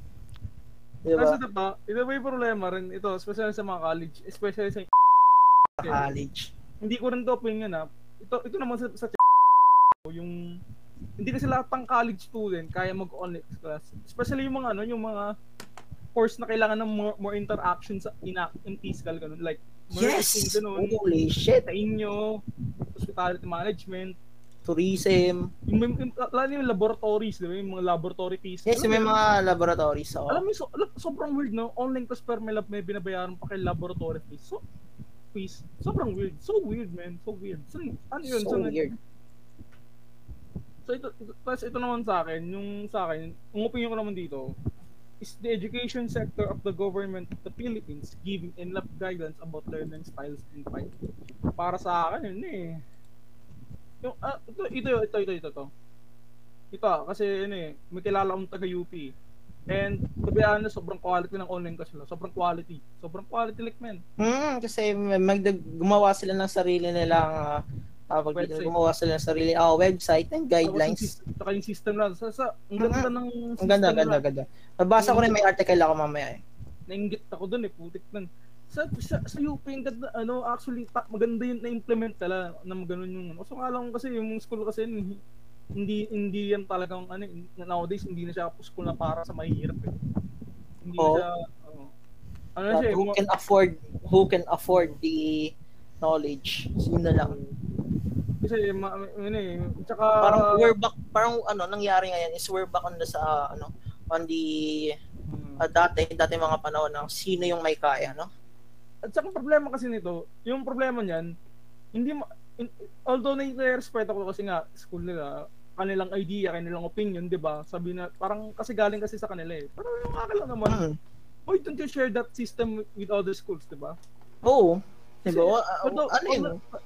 Di Kasi ba? ito pa, ito may problema rin ito, especially sa mga college, especially sa College. hindi ko rin to opinion ha. Ito ito naman sa, sa yung hindi kasi lahat ng college student kaya mag-online class. Especially yung mga ano, yung mga course na kailangan ng more, more interaction sa in, in physical ganun like Yes! ganun, Holy shit! sa inyo, hospitality management, Tourism. yung, yung, yung, lalo yung laboratories, di ba? Yung mga laboratory pieces. Yes, Alam may mga laboratories. So, Alam mo, so, alam, sobrang weird, no? Online class pero may, lab- may binabayaran pa kay laboratory fees. So, fees. Sobrang weird. So weird, man. So weird. So, ano yun? so So, weird. So ito, ito, tapos ito naman sa akin, yung sa akin, ang opinion ko naman dito, is the education sector of the government of the Philippines giving enough guidance about learning styles and type. Para sa akin, yun eh. Yung, ah, ito, ito, ito, ito, ito, ito. Ito, kasi yun eh, may kilala akong taga UP. And to be honest, sobrang quality ng online class nila. Sobrang quality. Sobrang quality like man. Hmm, kasi mag gumawa sila ng sarili nilang uh, dito, Website. gumawa sila ng sarili ah website and Tapos yung, guidelines. Saka yung system lang. Sa, sa, ang ganda ng Mm-hmm. Ang ganda, system ganda, ganda. Nabasa ko rin may article ako mamaya eh. nainggit ako dun eh, putik nun. Sa, sa, sa UP, ganda, ano, actually, ta, maganda yun na-implement nila na ganun yung, ano. So, nga lang kasi yung school kasi, hindi, hindi, yan talagang, ano, eh, nowadays, hindi na siya school na para sa mahihirap eh. Hindi na Oo. siya, ano, ano That siya, eh, who mga- can afford who can afford the knowledge. Yun na lang. Kasi, ma, ano eh, tsaka, Parang we're back, parang ano nangyari ngayon is we're back on the sa ah, ano on the ah, dati dati mga panahon ng sino yung may kaya, no? At saka problema kasi nito, yung problema niyan, hindi ma, in, although na-respect ako kasi nga school nila, kanilang idea, kanilang opinion, 'di ba? Sabi na parang kasi galing kasi sa kanila eh. Pero yung akin lang naman, Hmm. why don't you share that system with- other schools, 'di ba? Oo. Diba? Although- ano yun?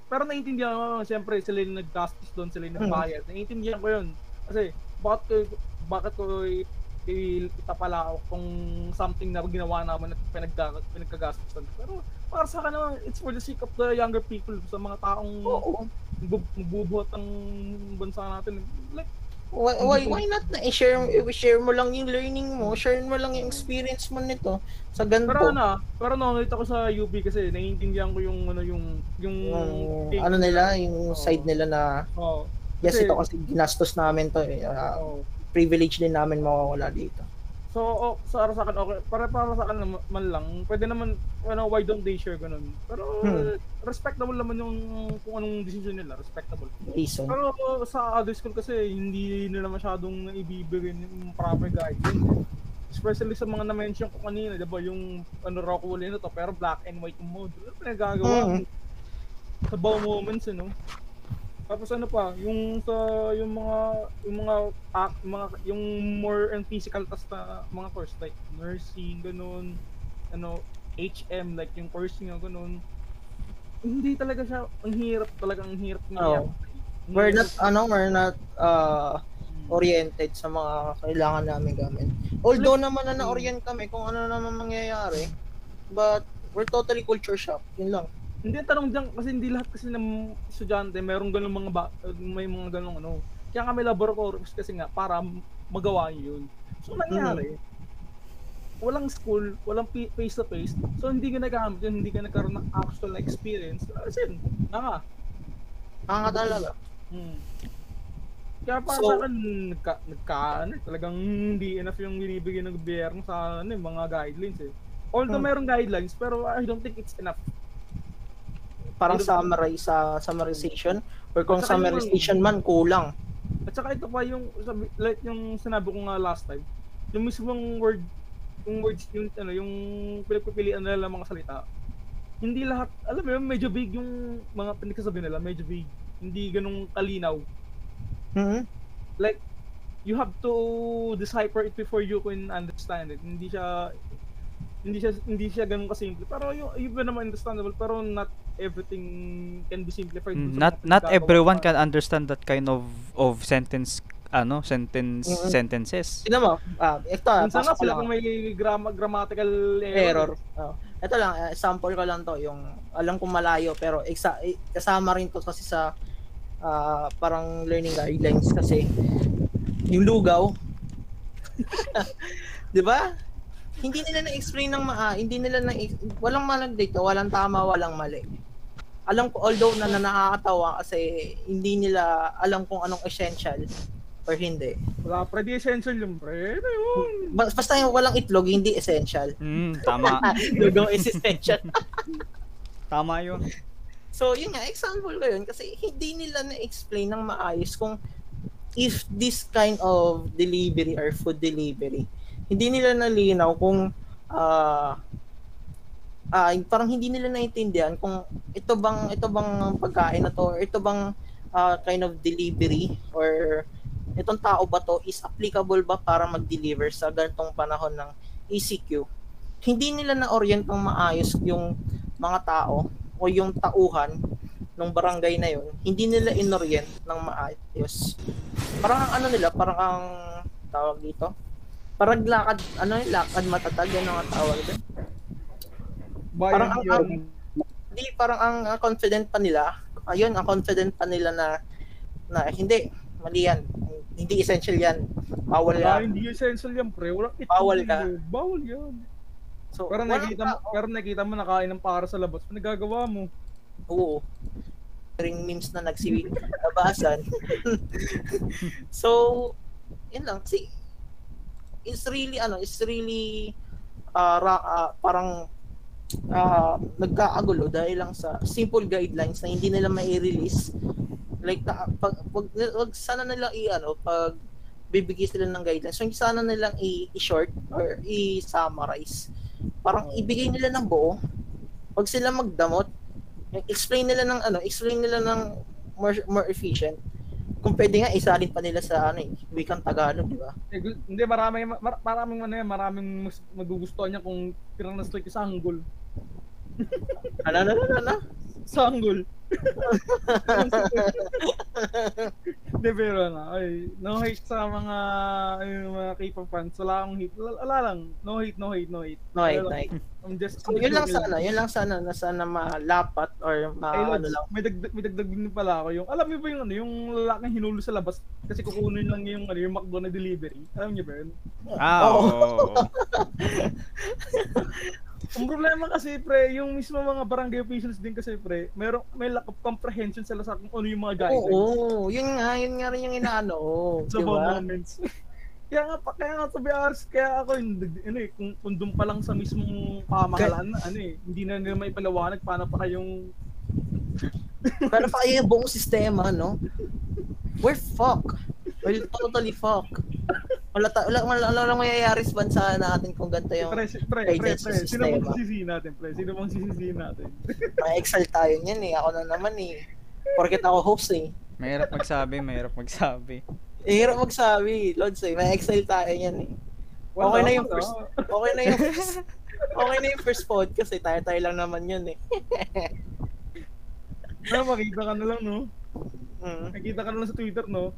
pero naiintindihan ko, siyempre sila yung nag-gastos doon, sila yung nagbayad. Naiintindihan ko 'yun. Kasi bakit ko bakit ko itapala ako kung something na ginawa naman at pinagda, pinagkagastos doon. Pero para sa akin naman, it's for the sake of the younger people, sa mga taong Oo. bu- magbubuhat ng bansa natin. Like, Why, why, why not na i-share, i-share mo lang yung learning mo, share mo lang yung experience mo nito sa ganito. pero ano, pero nakita ko sa UP kasi naiintindihan ko yung ano yung yung yung, ano nila, yung Oo. side nila na Oh, yes, Kasi- ito kasi ginastos namin to eh. Ah, oh. privilege din namin mawawala dito. So, oh, sa sa akin, okay. Para para sa akin naman man lang, pwede naman, ano, why don't they share ganun? Pero, Hmm. respectable naman yung kung anong decision nila, respectable. Reason. Pero sa other school kasi, hindi nila masyadong ibibigay yung proper guidance. Especially sa mga na-mention ko kanina, di ba, yung ano, rock wall na to, pero black and white yung mode. Ano pinagagawa? Mm. Sa bow moments, ano? Tapos ano pa, yung sa yung mga yung mga act, mga yung more and physical tas na mga course like nursing ganun, ano HM like yung course niya ganun. Hindi talaga siya ang hirap talaga ang hirap niya. Oo. We're not, ano, we're not uh, oriented sa mga kailangan namin gamit. Although naman na na-orient kami kung ano naman mangyayari, but we're totally culture shock. Yun lang. Hindi tanong diyan kasi hindi lahat kasi ng estudyante mayroong ganung mga ba, may mga ganung ano. Kaya kami laboratories kasi nga para magawa yun. So nangyari, walang school, walang face to face. So hindi ka nagamit yun, hindi ka nagkaroon ng actual experience. As in, nga. Ang talaga. Hmm. Kaya para So- sa akin, nagka, nagka, ano, talagang hindi enough yung binibigay ng gobyerno sa ano, mga guidelines eh. Although Hmm. merong guidelines, pero I don't think it's enough. Parang summarize sa summarization or kung saka yung- summarization man kulang. At saka ito pa yung sabi, like yung sinabi ko nga last time, yung mismong word yung words yung ano yung pinagpipilian nila ng mga salita. Hindi lahat, alam mo yun, medyo vague yung mga pinagsasabi nila, medyo vague. Hindi ganung kalinaw. Mhm. Like you have to decipher it before you can understand it. Hindi siya hindi siya hindi siya ganun kasimple. Pero yung even naman understandable pero not everything can be simplified. Mm, not not everyone can understand that kind of of sentence ano sentence Mhm. sentences Tignan mo, ah, ito, Minsan nga sila lang. kung may gram- grammatical error. error. Oh. Ito lang, eh, example ko lang to, yung alam kong malayo pero exa- eh, kasama rin to kasi sa ah, parang learning guidelines kasi yung lugaw. 'Di ba? Hindi nila na-explain ng maa, hindi nila na walang malag dito, walang tama, walang mali. Alam ko although na, na nakakatawa kasi hindi nila alam kung anong essential or hindi. Wala, pre, di essential yung pre. Ano yun? Ba- Basta yung walang itlog, hindi essential. Mm, tama. Lugong is essential. tama yun. So, yun nga, example ko yun kasi hindi nila na-explain ng maayos kung if this kind of delivery or food delivery, hindi nila nalinaw kung ah ah, parang hindi nila naintindihan kung ito bang ito bang pagkain na to or ito bang ah, kind of delivery or itong tao ba to is applicable ba para mag-deliver sa ganitong panahon ng ECQ. Hindi nila na-orient ng maayos yung mga tao o yung tauhan ng barangay na yun, hindi nila inorient ng maayos. Parang ang ano nila, parang ang tawag dito, parang lakad, ano yung lakad matatag, yan ang tawag doon. Parang ang, ang hindi, parang ang ang confident pa nila, ayun, ang confident pa nila na, na hindi, mali yan, hindi essential yan, bawal Wala, yan. hindi essential yan, pre. Wala, ito, Bawal ka. Bawal yan. So, Pero nakita mo, pero nakita mo nakain ng para sa labas, nagagawa mo. Oo. Ring memes na nagsilabasan. so, yun lang. Kasi, it's really, ano, it's really, uh, ra- ah, parang, uh, nagkaagulo dahil lang sa simple guidelines na hindi nila mai-release. Like, na, pag, pag, wag sana nila i-ano, pag bibigay sila ng guidelines, so sana nilang i-short or i-summarize. Parang ibigay nila ng buo. Pag sila magdamot, explain nila ng ano, explain nila ng more, more efficient. Kung pwede nga isalin pa nila sa ano, eh, wikang Tagalog, di ba? Eh, gu- hindi, marami, mar, maraming ano yan, maraming mas, magugustuhan niya kung tinranslate sa Hangul. Ano, ano, ano, ano? Sa Hangul. Hindi, pero ano, ay, no hate sa mga, ay, mga K-pop fans. Wala akong hate. Wala, wala lang. No hate, no hate, no hate. No, lang. no, eh. I'm just, So, yun lang sana, yun lang sana na sana malapat or ma, Ay, ano lang. may dagdag, may dagdag din pala ako yung, alam niyo ba yung ano, yung lalaking hinulo sa labas kasi kukunin lang yung ano, yung McDo na delivery. Alam niyo ba yun? Ah, oo. Ang problema kasi pre, yung mismo mga barangay officials din kasi pre, meron may lack of comprehension sila sa kung ano yung mga guidelines Oo, yun nga, yun nga rin yung inaano. sa di mga ba? moments. kaya nga, kaya nga be honest, kaya ako yung, ano eh, kung, kung doon pa lang sa mismong pamahalaan, ano eh, hindi na nila may palawanag paano pa kayong Pero pa yung buong sistema, no? We're fuck. We're totally fuck. Wala, ta- wala, wala, wala, wala mangyayari sa bansa natin kung ganito yung pre, pre, pre, pre, sino bang sisisihin natin, pre? Sino bang sisisihin natin? Ma-excel tayo niyan eh. Ako na naman eh. Porket ako host eh. Mahirap magsabi, mahirap magsabi. Eh, hirap magsabi, Lods eh. Ma-excel tayo niyan eh. Okay na yung first, okay na yung first, okay na yung first podcast eh. Tayo-tayo lang naman yun eh. Na, makita ka na lang, no? Mm. Nakita ka na lang sa Twitter, no?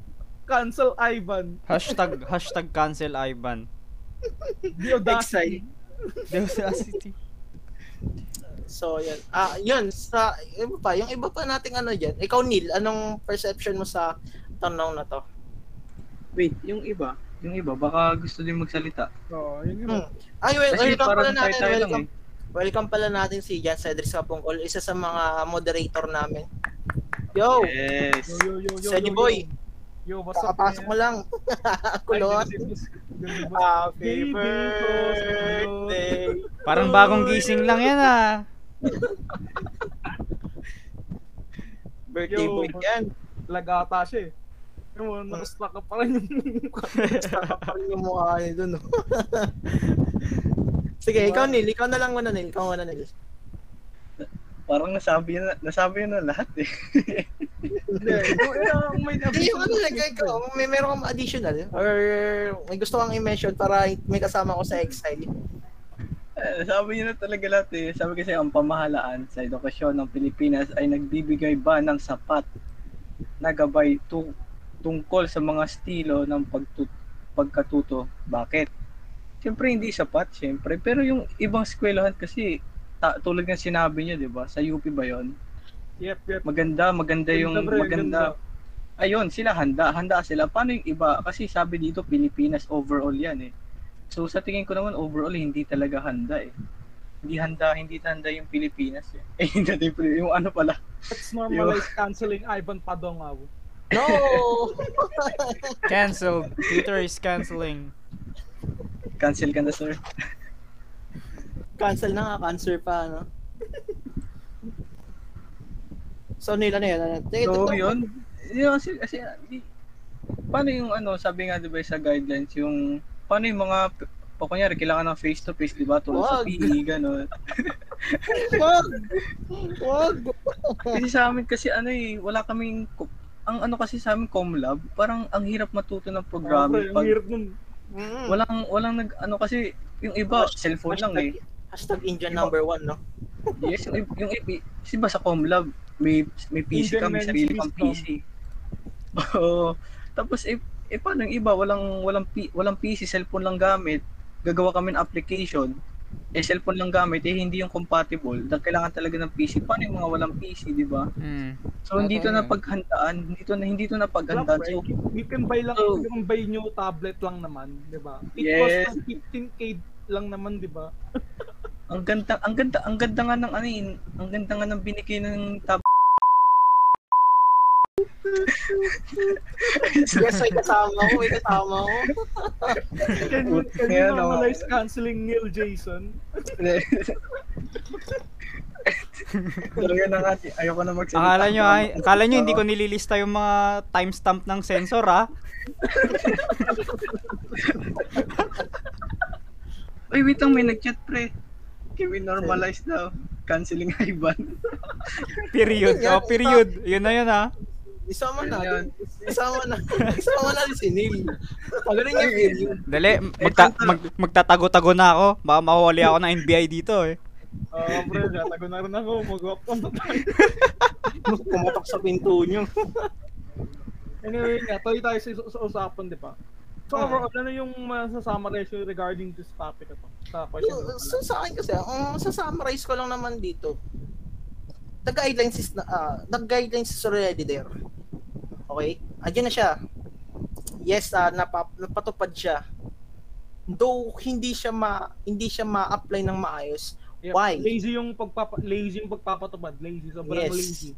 Cancel Ivan. Hashtag, hashtag cancel Ivan. The audacity. The audacity. So, yan. Ah, yun. Sa, iba pa, yung iba pa nating ano dyan. Ikaw, Neil, anong perception mo sa tanong na to? Wait, yung iba, yung iba, baka gusto din magsalita. Oo, yun yun. Hmm. Ay, well, Kasi welcome pala natin. tayo-tayo lang eh. Welcome, welcome pala natin si Jan Cedric Sapungkol, isa sa mga moderator namin. Yo, Yes. Yo, yo, yo, yo, yo, boy, Yo, Yo, what's up? kakapasok mo lang. Kulot. Happy birthday. Parang bagong gising lang yan ah. Birthday Yo. boy yan. Lagata siya eh. Yung mo, nakastack ka pa rin yung Parang yung mukha niya dun. no? Sige, ikaw Neil, ikaw na lang muna Neil, ikaw muna Neil. Parang nasabi na, nasabi na lahat eh. Hindi, may yung ano lang, ikaw, may meron kang additional or may gusto kang i-mention para may kasama ko sa Exile. Eh, Sabi niya na talaga lahat eh. Sabi kasi ang pamahalaan sa edukasyon ng Pilipinas ay nagbibigay ba ng sapat na gabay tu- tungkol sa mga estilo ng pagtut- pagkatuto. Bakit? Siyempre hindi sapat, siyempre. Pero yung ibang eskwelahan kasi, ta- tulad ng sinabi niya, di ba? Sa UP ba yon Yep, yep. Maganda, maganda yung, Ganda, pre, maganda. Ayun, sila handa, handa sila. Paano yung iba? Kasi sabi dito, Pilipinas overall yan eh. So sa tingin ko naman overall hindi talaga handa eh. Hindi handa, hindi handa yung Pilipinas eh. Eh hindi yung yung ano pala. Let's normalize canceling Ivan Padongaw. No! Cancelled. Twitter is canceling. Cancel ka na sir. Cancel na nga, cancer pa, no? So, nila na yun. ano? Tingin- So ito- yun, yun kasi, kasi paano yung ano, sabi nga diba sa guidelines, yung paano yung mga o kunyari, kailangan ng face-to-face, di ba? Tulad sa. PE, gano'n. Wag! Wag! Kasi sa amin kasi ano eh, wala kaming, ang ano kasi sa amin Comlab, parang ang hirap matuto ng programming. ang Pag, hirap nun. Mm. walang, walang nag, ano kasi, yung iba, cellphone lang eh. Hashtag Indian number one, no? Yes, yung, yung, yung kasi ba sa Comlab, may, may PC ka, Indian may men's sarili kang. PC. Oo. Tapos, eh, eh, paano yung iba, walang, walang, P, walang PC, cellphone lang gamit, gagawa kami ng application, eh, cellphone lang gamit, eh, hindi yung compatible, dahil kailangan talaga ng PC. Paano yung mga walang PC, di ba? Mm. So, hindi to na paghandaan, hindi to na, hindi to na paghandaan. So, you can buy lang, So- you can buy new tablet lang naman, di ba? It Yes. costs lang 15k lang naman, di ba? ang ganda, ang ganda, ang ganda nga ng ano yun, ang ganda nga ng binigay ng tab. Yes, may kasama ko, may kasama ko. Can you, can you Kaya no. normalize canceling Neil Jason? Talaga na nga, ayoko na magsalita. Akala nyo, ay, akala nyo hindi ko nililista yung mga timestamp ng sensor ah. Uy, wait lang, may nag-chat pre. Can we normalize daw? Canceling Ivan. Period. Yan, Oh, period. Yun na yun ah. Isama na. Isama na. Isama na si Neil. Pag ganun yung period. Dali, magta, mag, magtatago-tago na ako. Baka mawali ako ng NBI dito eh. Oo, pre, tago na rin ako. Mag-walk on na tayo. Kumatok sa pinto nyo. Anyway nga, tayo tayo sa, sa usapan, di ba? So Ah. overall, ano yung masasummarize you regarding this topic ito? Sa question mo So, sa akin kasi, ang sa-summarize ko lang naman dito, the guidelines is, na- ah, the guidelines is already there. Okay? Andiyan na siya. Yes, ah, napa, napatupad siya. Though hindi siya ma hindi siya ma-apply ng maayos. Yep, Why? Lazy yung pagpapa lazy yung pagpapatupad, lazy sobrang Yes. lazy.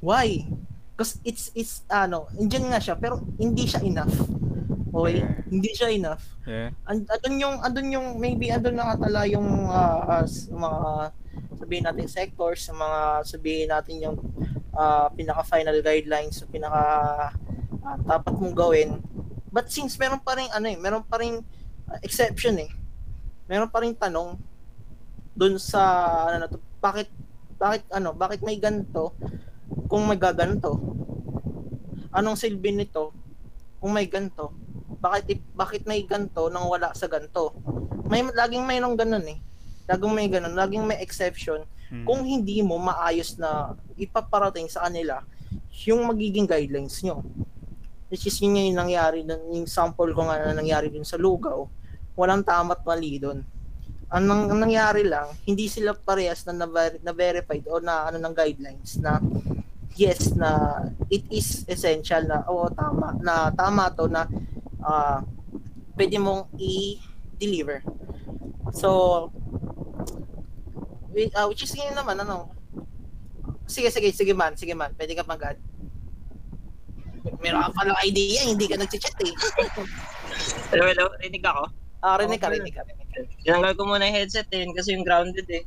Why? Because it's it's ano, andiyan nga siya pero hindi siya enough. Okay? Yeah. Hindi siya enough. Yeah. And, andun yung andun yung maybe andun na nga tala yung ah, as- mga sabihin natin sectors, mga sabihin natin yung ah, pinaka final guidelines, yung pinaka ah, dapat mong gawin. But since meron pa rin ano eh, meron pa rin ah, exception eh. Meron pa rin tanong doon sa ano na to, bakit bakit ano, bakit may ganto kung may gaganto? Anong silbi nito kung may ganto? Bakit bakit may ganto nang wala sa ganto? May laging mayroong ganun eh. Laging may ganun, laging may exception Mm. kung hindi mo maayos na ipaparating sa kanila yung magiging guidelines nyo. Which is yun yung nangyari dun, yung sample ko nga na nangyari dun sa Lugaw, walang tama't mali dun. Ang, ang nangyari lang, hindi sila parehas na, na, na verified o na ano ng guidelines na yes na it is essential na o tama na tama to na ah pwede mong i-deliver. So whi- ah, which is yun naman ano Sige, sige, sige man, sige man. Pwede ka mag-add. Meron ka palang idea, hindi ka nag-chat eh. Hello, hello. Rinig ako. Ah, rinig ka, rinig ka, rinig ka. Tinanggal ko muna yung headset din kasi yung grounded eh.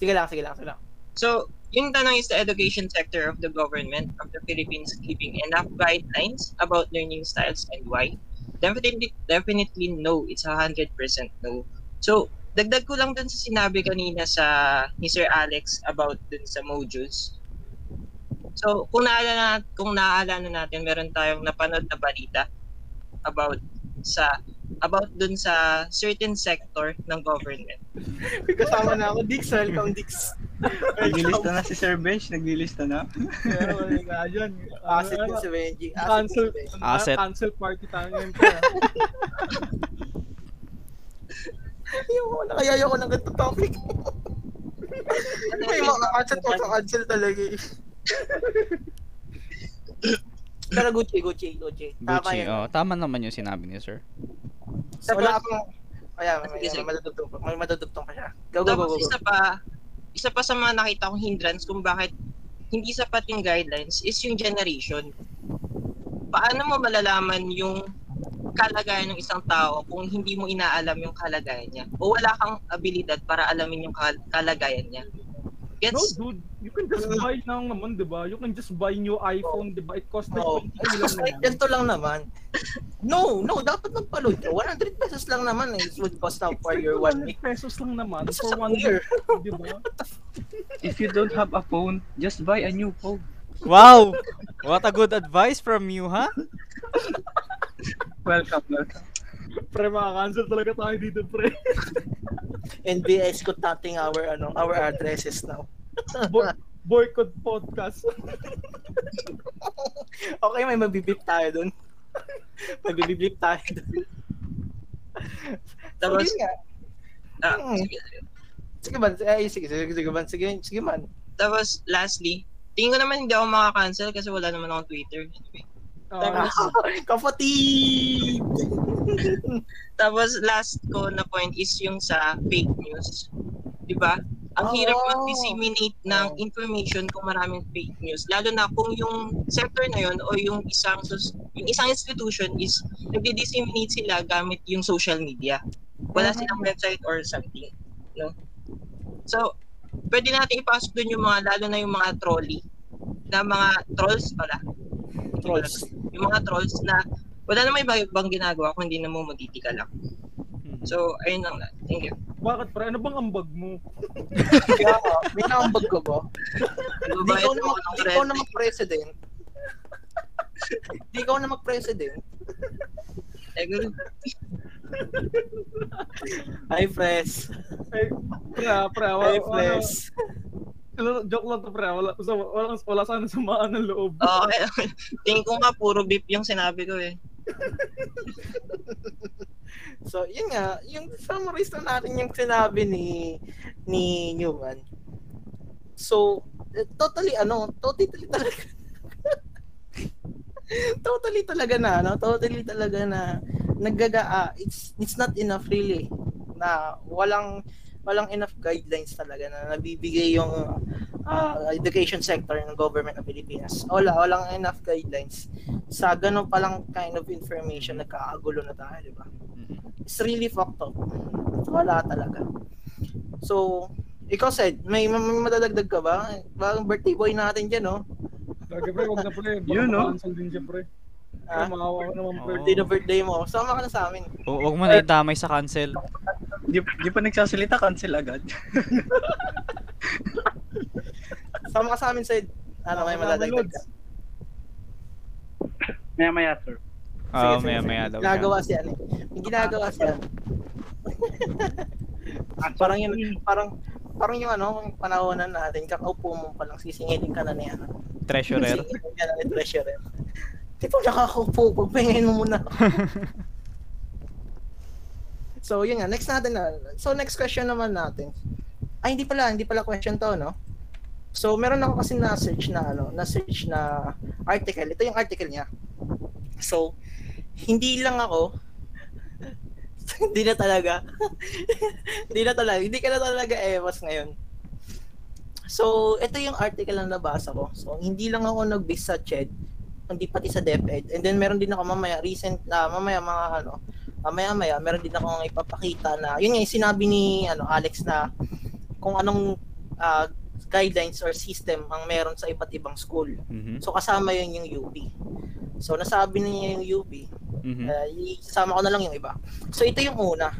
Sige lang, sige lang, sige lang. So, yung tanong is the education sector of the government of the Philippines giving enough guidelines about learning styles and why? Definitely, definitely no. It's a 100% no. So, dagdag ko lang dun sa sinabi kanina sa ni Sir Alex about dun sa modules. So, kung naalala, kung naaalala natin, meron tayong napanood na balita about sa about dun sa certain sector ng government. Kasama na ako, Dix. Welcome, Dix. Naglilista na si Sir Bench, naglilista na. Kaya wala nga dyan. Asset din si Benji. Asset Cancel. Asset. cancel party tayo ngayon. Ayoko na, kaya ayoko ng ganito topic. May mga asset mo sa cancel talaga eh. Pero Gucci, Gucci, Gucci. Tama Gucci. yan. Oh, tama naman yung sinabi ni sir. Wala akong, Kaya may, may madudugtong pa. May madudugtong pa siya. Go, go, go, Tapos go. go. isa pa, isa pa sa mga nakita kong hindrance kung bakit hindi sapat yung guidelines is yung generation. Paano mo malalaman yung kalagayan ng isang tao kung hindi mo inaalam yung kalagayan niya? O wala kang abilidad para alamin yung kal- kalagayan niya? No, Gets? dude, you can just buy lang naman, di ba? You can just buy new iPhone, di ba? It costs like Oo. 20 Ay, lang like, ganito lang naman. No, no, dapat magpa-load ka. 100 pesos lang naman eh. It would cost now for your one week. pesos lang naman for one year. di ba? If you don't have a phone, just buy a new phone. Wow! What a good advice from you, ha? Welcome, welcome. Pre, makakancel talaga tayo dito, pre. NBS contacting our ano our addresses now. Boy, boycott podcast. Okay, may mabibip tayo dun. may bibibip tayo dun. So, Tapos, nga. ah, Hmm. sige, sige. Sige man, ay, sige, sige, sige man, sige, sige man. Tapos, lastly, tingin ko naman hindi ako makakancel kasi wala naman akong Twitter. Anyway. Ah, Kapatid! Tapos, last ko na point is yung sa fake news. Di ba? Ang hirap Oo. mag-disseminate ng information kung maraming fake news. Lalo na kung yung sector na yun o yung isang sus- yung isang institution is nagdi-disseminate sila gamit yung social media. Wala silang website or something. No? So, pwede natin ipasok dun yung mga, lalo na yung mga trolley, na mga trolls pala. Trolls. Yung mga trolls na wala namang iba ibang ginagawa kung hindi na mo magtitika lang. So, ayun lang na. Thank you. bakit, pre? Ano bang ambag mo? Kaya nga, may nakambag ka ba? Di ikaw na, ako mag- di ikaw rent. na mag-president. Di ikaw na mag-president. Hi, Fres. Ah, pre, ah, Hi, Fres. Joke lang to, pre. ah. Wala, wala, wala, wala sana samaan ng loob. Okay. Tingin ko nga puro beep yung sinabi ko eh. So, yun nga, yung summarize na natin yung sinabi ni ni Newman. So, eh, totally ano, totally talaga totally talaga na, no? Totally talaga na naggaga ah, it's it's not enough really na walang walang enough guidelines talaga na nabibigay yung ah, education sector ng government ng Pilipinas. Wala, walang enough guidelines. Sa ganun palang kind of information, nagkakagulo na tayo, di ba? It's really fucked up. Wala talaga. So, ikaw said, may, may madadagdag ka ba? Bagong birthday boy natin dyan, no? Lagi, pre, huwag na, pre. Yun, no? makancel din siya, pre. Ah, ka naman, birthday na birthday mo. Sama ka na sa amin. O, huwag mo na idamay sa cancel. Di, di pa nagsasalita, cancel agad. Sama ka sa amin, Sid. Ano, may madadagdag ka. Maya maya, sir. Oo, maya sige, maya sige. daw Ginagawa siya. ano. May ginagawa siya. parang yun, parang parang yung ano, yung panahonan natin, kakaupo mo pa lang, sisingilin ka na ni ano. Treasurer. Sisingilin ka na ni treasurer. Di pa nakakaupo, pagpahingin mo muna. so, yun nga, next natin na. So, next question naman natin. Ay, hindi pala, hindi pala question to, no? So, meron ako kasi na-search na, ano, na-search na article. Ito yung article niya. So, hindi lang ako, hindi na talaga, hindi na talaga, hindi ka na talaga ewas ngayon. So, ito yung article na nabasa ko. So, hindi lang ako nag-base sa CHED, hindi pati sa DepEd. And then, meron din ako mamaya, recent, na mamaya mga ano, mamaya-maya, meron din ako ipapakita na, yun nga, yung sinabi ni ano, Alex na kung anong ah, guidelines or system ang meron sa iba't ibang school. Mhm. So, kasama yun yung UP. So, nasabi niya yung UP, Mhm. Uh, ko na lang yung iba. So ito yung una.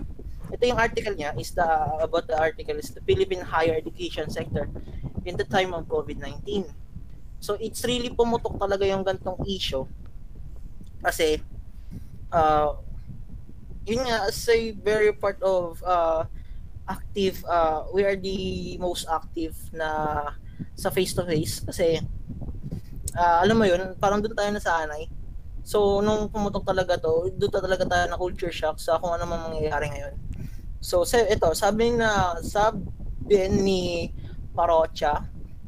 Ito yung article niya is the about the article is the Philippine higher education sector in the time of COVID-19. So it's really pumutok talaga yung gantong issue. Kasi uh, yun nga as a very part of uh, active uh, we are the most active na sa face to face kasi uh, alam mo yun parang doon tayo nasanay So, nung pumutok talaga to, doon talaga tayo na culture shock sa kung ano man mangyayari ngayon. So, sa, ito, sabi na, sabi ni Parocha,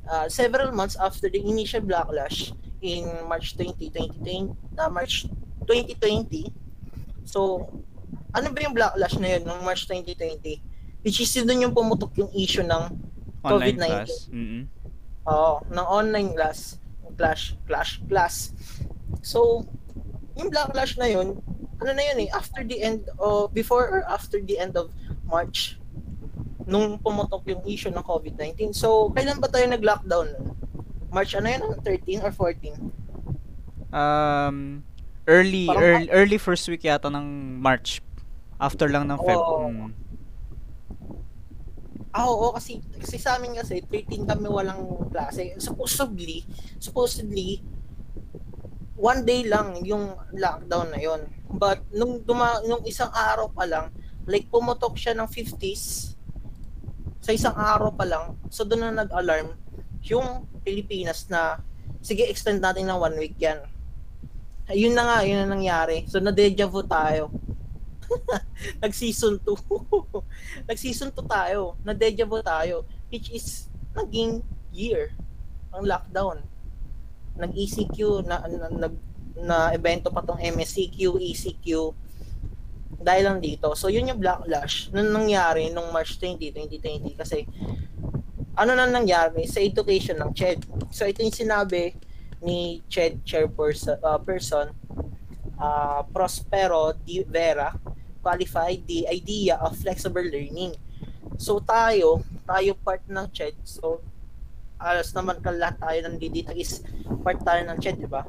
uh, several months after the initial backlash in March 2020, uh, March 2020, so, ano ba yung backlash na yun noong March 2020? Which is yun yung pumutok yung issue ng Online COVID-19. class. Mm-mm. Oo, ng online class, clash, clash, class. So, yung backlash na yun, ano na yun eh, after the end of, before or after the end of March, nung pumutok yung issue ng COVID-19. So, kailan ba tayo nag-lockdown nun? March ano yun? 13 or 14? Um, early, Parang- early, early first week yata ng March. After lang ng Feb. Oo. Mm. Ah, oo, kasi, kasi sa amin kasi, 13 kami walang klase. Supposedly, supposedly, one day lang yung lockdown na yon. But, nung, duma, nung isang araw pa lang, like pumutok siya ng 50s, sa isang araw pa lang, so doon na nag-alarm yung Pilipinas na, sige, extend natin ng one week yan. Yun na nga, yun na nangyari. So, na-deja vu tayo. Nag-season 2. Nag-season 2 tayo. Na-deja vu tayo. Which is, naging year ang lockdown. Nag-ECQ, na, na, nag, na evento pa tong MSCQ, ECQ, dahil lang dito. So, yun yung backlash nung nangyari nung March 20, 2020. Kasi, ano na nangyari sa education ng CHED. So, ito yung sinabi ni CHED chairperson, uh, person, uh, Prospero Di Vera, qualified the idea of flexible learning. So, tayo, tayo part ng CHED. So, alas naman ka lahat tayo nandito dito is part tayo ng CHED, di ba?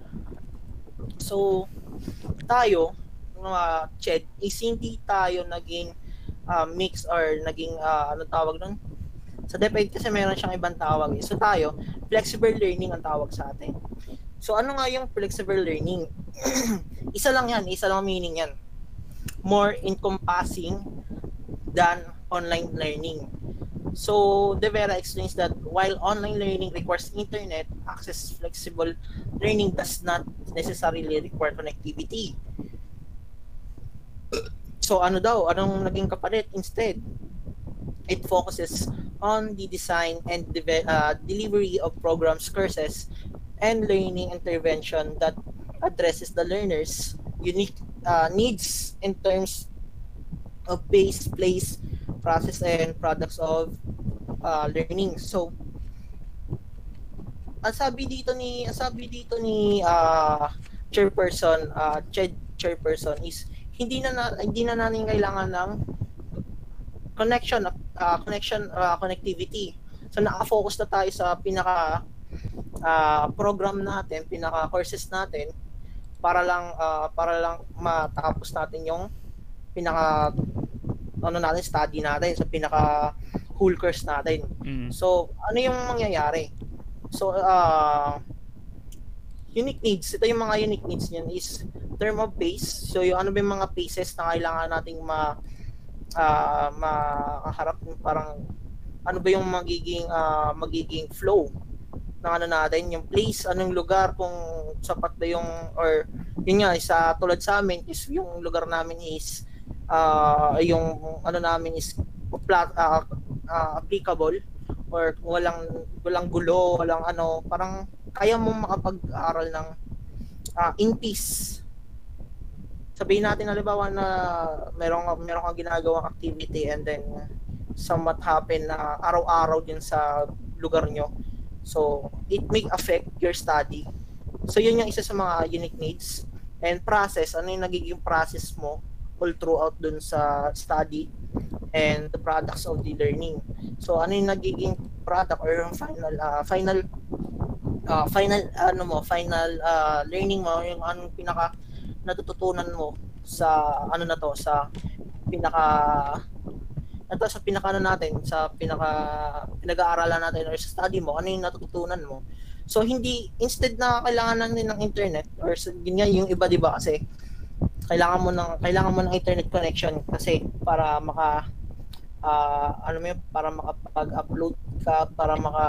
So, tayo, mga CHED, is hindi tayo naging uh, mix or naging, uh, ano tawag nun? Sa DepEd kasi meron siyang ibang tawag. eh. So tayo, flexible learning ang tawag sa atin. So ano nga yung flexible learning? isa lang yan, isa lang ang meaning yan. More encompassing than online learning. So, De Vera explains that while online learning requires internet access, flexible learning does not necessarily require connectivity. So, ano daw? Anong naging kapalit instead? It focuses on the design and deve- uh, delivery of programs, courses, and learning intervention that addresses the learner's unique uh, needs in terms of pace, place, process, and products of uh, learning. So, ang sabi dito ni ang sabi dito ni uh, chairperson uh, chair, chairperson is hindi na, na hindi na natin kailangan ng connection uh, connection uh, connectivity. So naka-focus na tayo sa pinaka uh, program natin, pinaka courses natin para lang uh, para lang matapos natin yung pinaka ano natin study natin sa pinaka whole course natin. Mm. So ano yung mangyayari? So uh, unique needs, ito yung mga unique needs niyan is term of pace. So yung ano ba yung mga paces na kailangan nating ma uh, makaharap parang ano ba yung magiging uh, magiging flow ng ano natin, yung place, anong lugar kung sapat na yung or yun nga sa tulad sa amin is yung lugar namin is uh, yung ano namin is plat, uh, uh, applicable or walang walang gulo, walang ano, parang kaya mo makapag-aral ng uh, in peace sabihin natin halimbawa na merong merong kang ginagawang activity and then somewhat happen na araw-araw din sa lugar nyo. So, it may affect your study. So, yun yung isa sa mga unique needs. And process, ano yung nagiging process mo all throughout dun sa study and the products of the learning. So, ano yung nagiging product or yung final uh, final uh, final ano mo, final uh, learning mo, yung anong pinaka natututunan mo sa ano na to sa pinaka ito sa pinaka ano natin sa pinaka pinag-aaralan natin or sa study mo ano yung natututunan mo. So hindi instead na kailangan natin ng internet or ganyan yung iba di ba kasi kailangan mo ng kailangan mo ng internet connection kasi para maka uh, ano mo yun, para makapag-upload ka para maka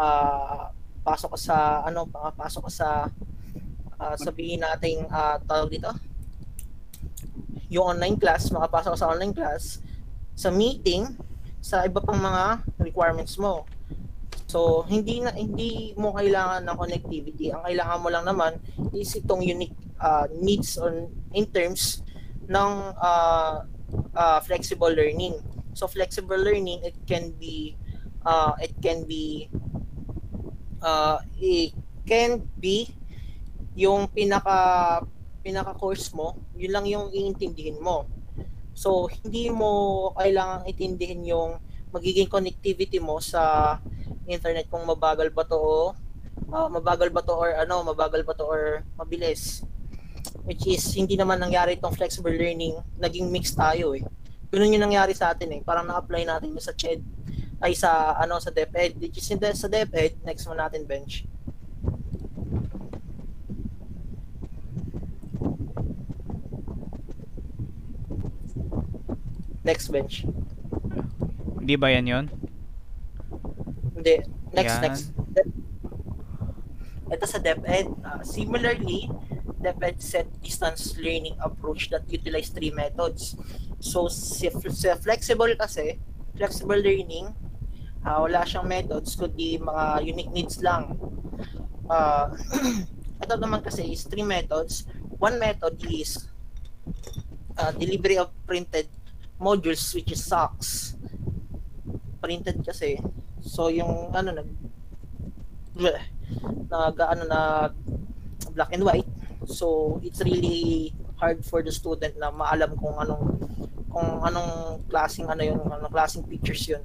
uh, pasok sa ano pasok sa uh, sabihin natin uh, tawag dito yung online class, makapasok sa online class, sa meeting, sa iba pang mga requirements mo. So, hindi na hindi mo kailangan ng connectivity. Ang kailangan mo lang naman is itong unique uh, needs on in terms ng uh, uh, flexible learning. So flexible learning it can be uh, it can be uh, it can be yung pinaka pinaka course mo, yun lang yung iintindihin mo. So hindi mo kailangang intindihin yung magiging connectivity mo sa internet kung mabagal ba to o uh, mabagal ba to or ano, mabagal ba to or mabilis which is hindi naman nangyari itong flexible learning, naging mix tayo eh. Ganun yung nangyari sa atin eh. Parang na-apply natin sa CHED ay sa ano sa DepEd. Which is sa DepEd, next mo natin bench. Next bench. Hindi ba yan yon? Hindi. Next, Yan. next. Ito sa DepEd. Uh, similarly, DepEd set distance learning approach that utilize three methods. So, si, si flexible kasi, flexible learning, uh, wala siyang methods, kundi mga unique needs lang. Uh, ito naman kasi is three methods. One method is uh, delivery of printed modules which is SOCs. Printed kasi. So, yung ano, nag nag ano na black and white So it's really hard for the student na maalam kung anong kung anong klaseng ano yung anong klaseng pictures yun.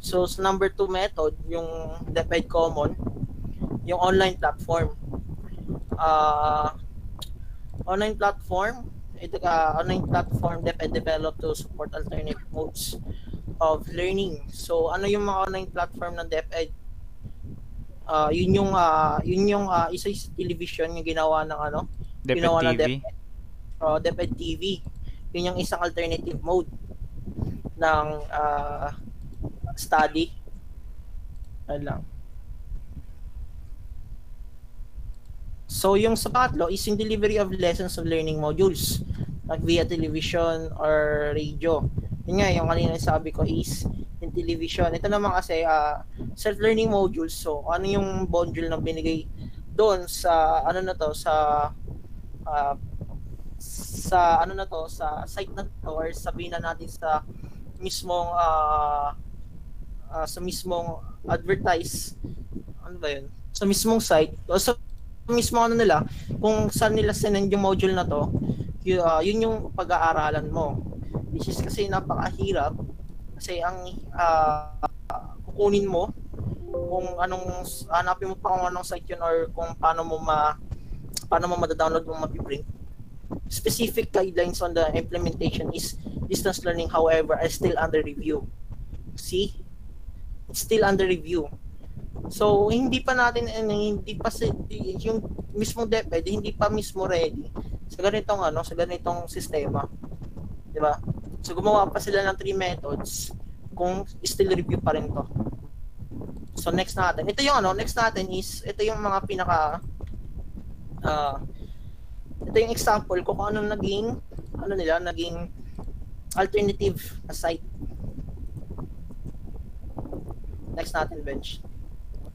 So sa number two method, yung DepEd Common, yung online platform. Uh, online platform, ito uh, online platform DepEd developed to support alternate modes of learning. So ano yung mga online platform ng DepEd? uh, yun yung uh, yun yung uh, isa sa television yung ginawa ng ano DepEd ginawa ng TV? DepEd, uh, DepEd TV yun yung isang alternative mode ng uh, study ano lang So yung sa pangatlo is yung delivery of lessons of learning modules like via television or radio. Yun nga, yung kanina sabi ko is in television. Ito naman kasi uh, self-learning modules. So ano yung module na binigay doon sa ano na to sa uh, sa ano na to sa site na to or sabihin na natin sa mismong uh, uh, sa mismong advertise ano ba yun? Sa mismong site o sa mismo ano nila kung saan nila sinend yung module na to yun, uh, yun yung pag-aaralan mo. Which is kasi napakahirap kasi ang uh, kukunin mo kung anong hanapin mo pa kung anong site yun or kung paano mo ma paano mo ma-download mo ma-print specific guidelines on the implementation is distance learning however are still under review. See still under review So, hindi pa natin, ano, hindi pa yung mismong DepEd, hindi pa mismo ready sa ganitong, ano, sa ganitong sistema. Di ba? So, gumawa pa sila ng three methods kung still review pa rin to. So, next natin. Ito yung, ano, next natin is, ito yung mga pinaka, uh, ito yung example ko kung ano naging, ano nila, naging alternative na site. Next natin, bench.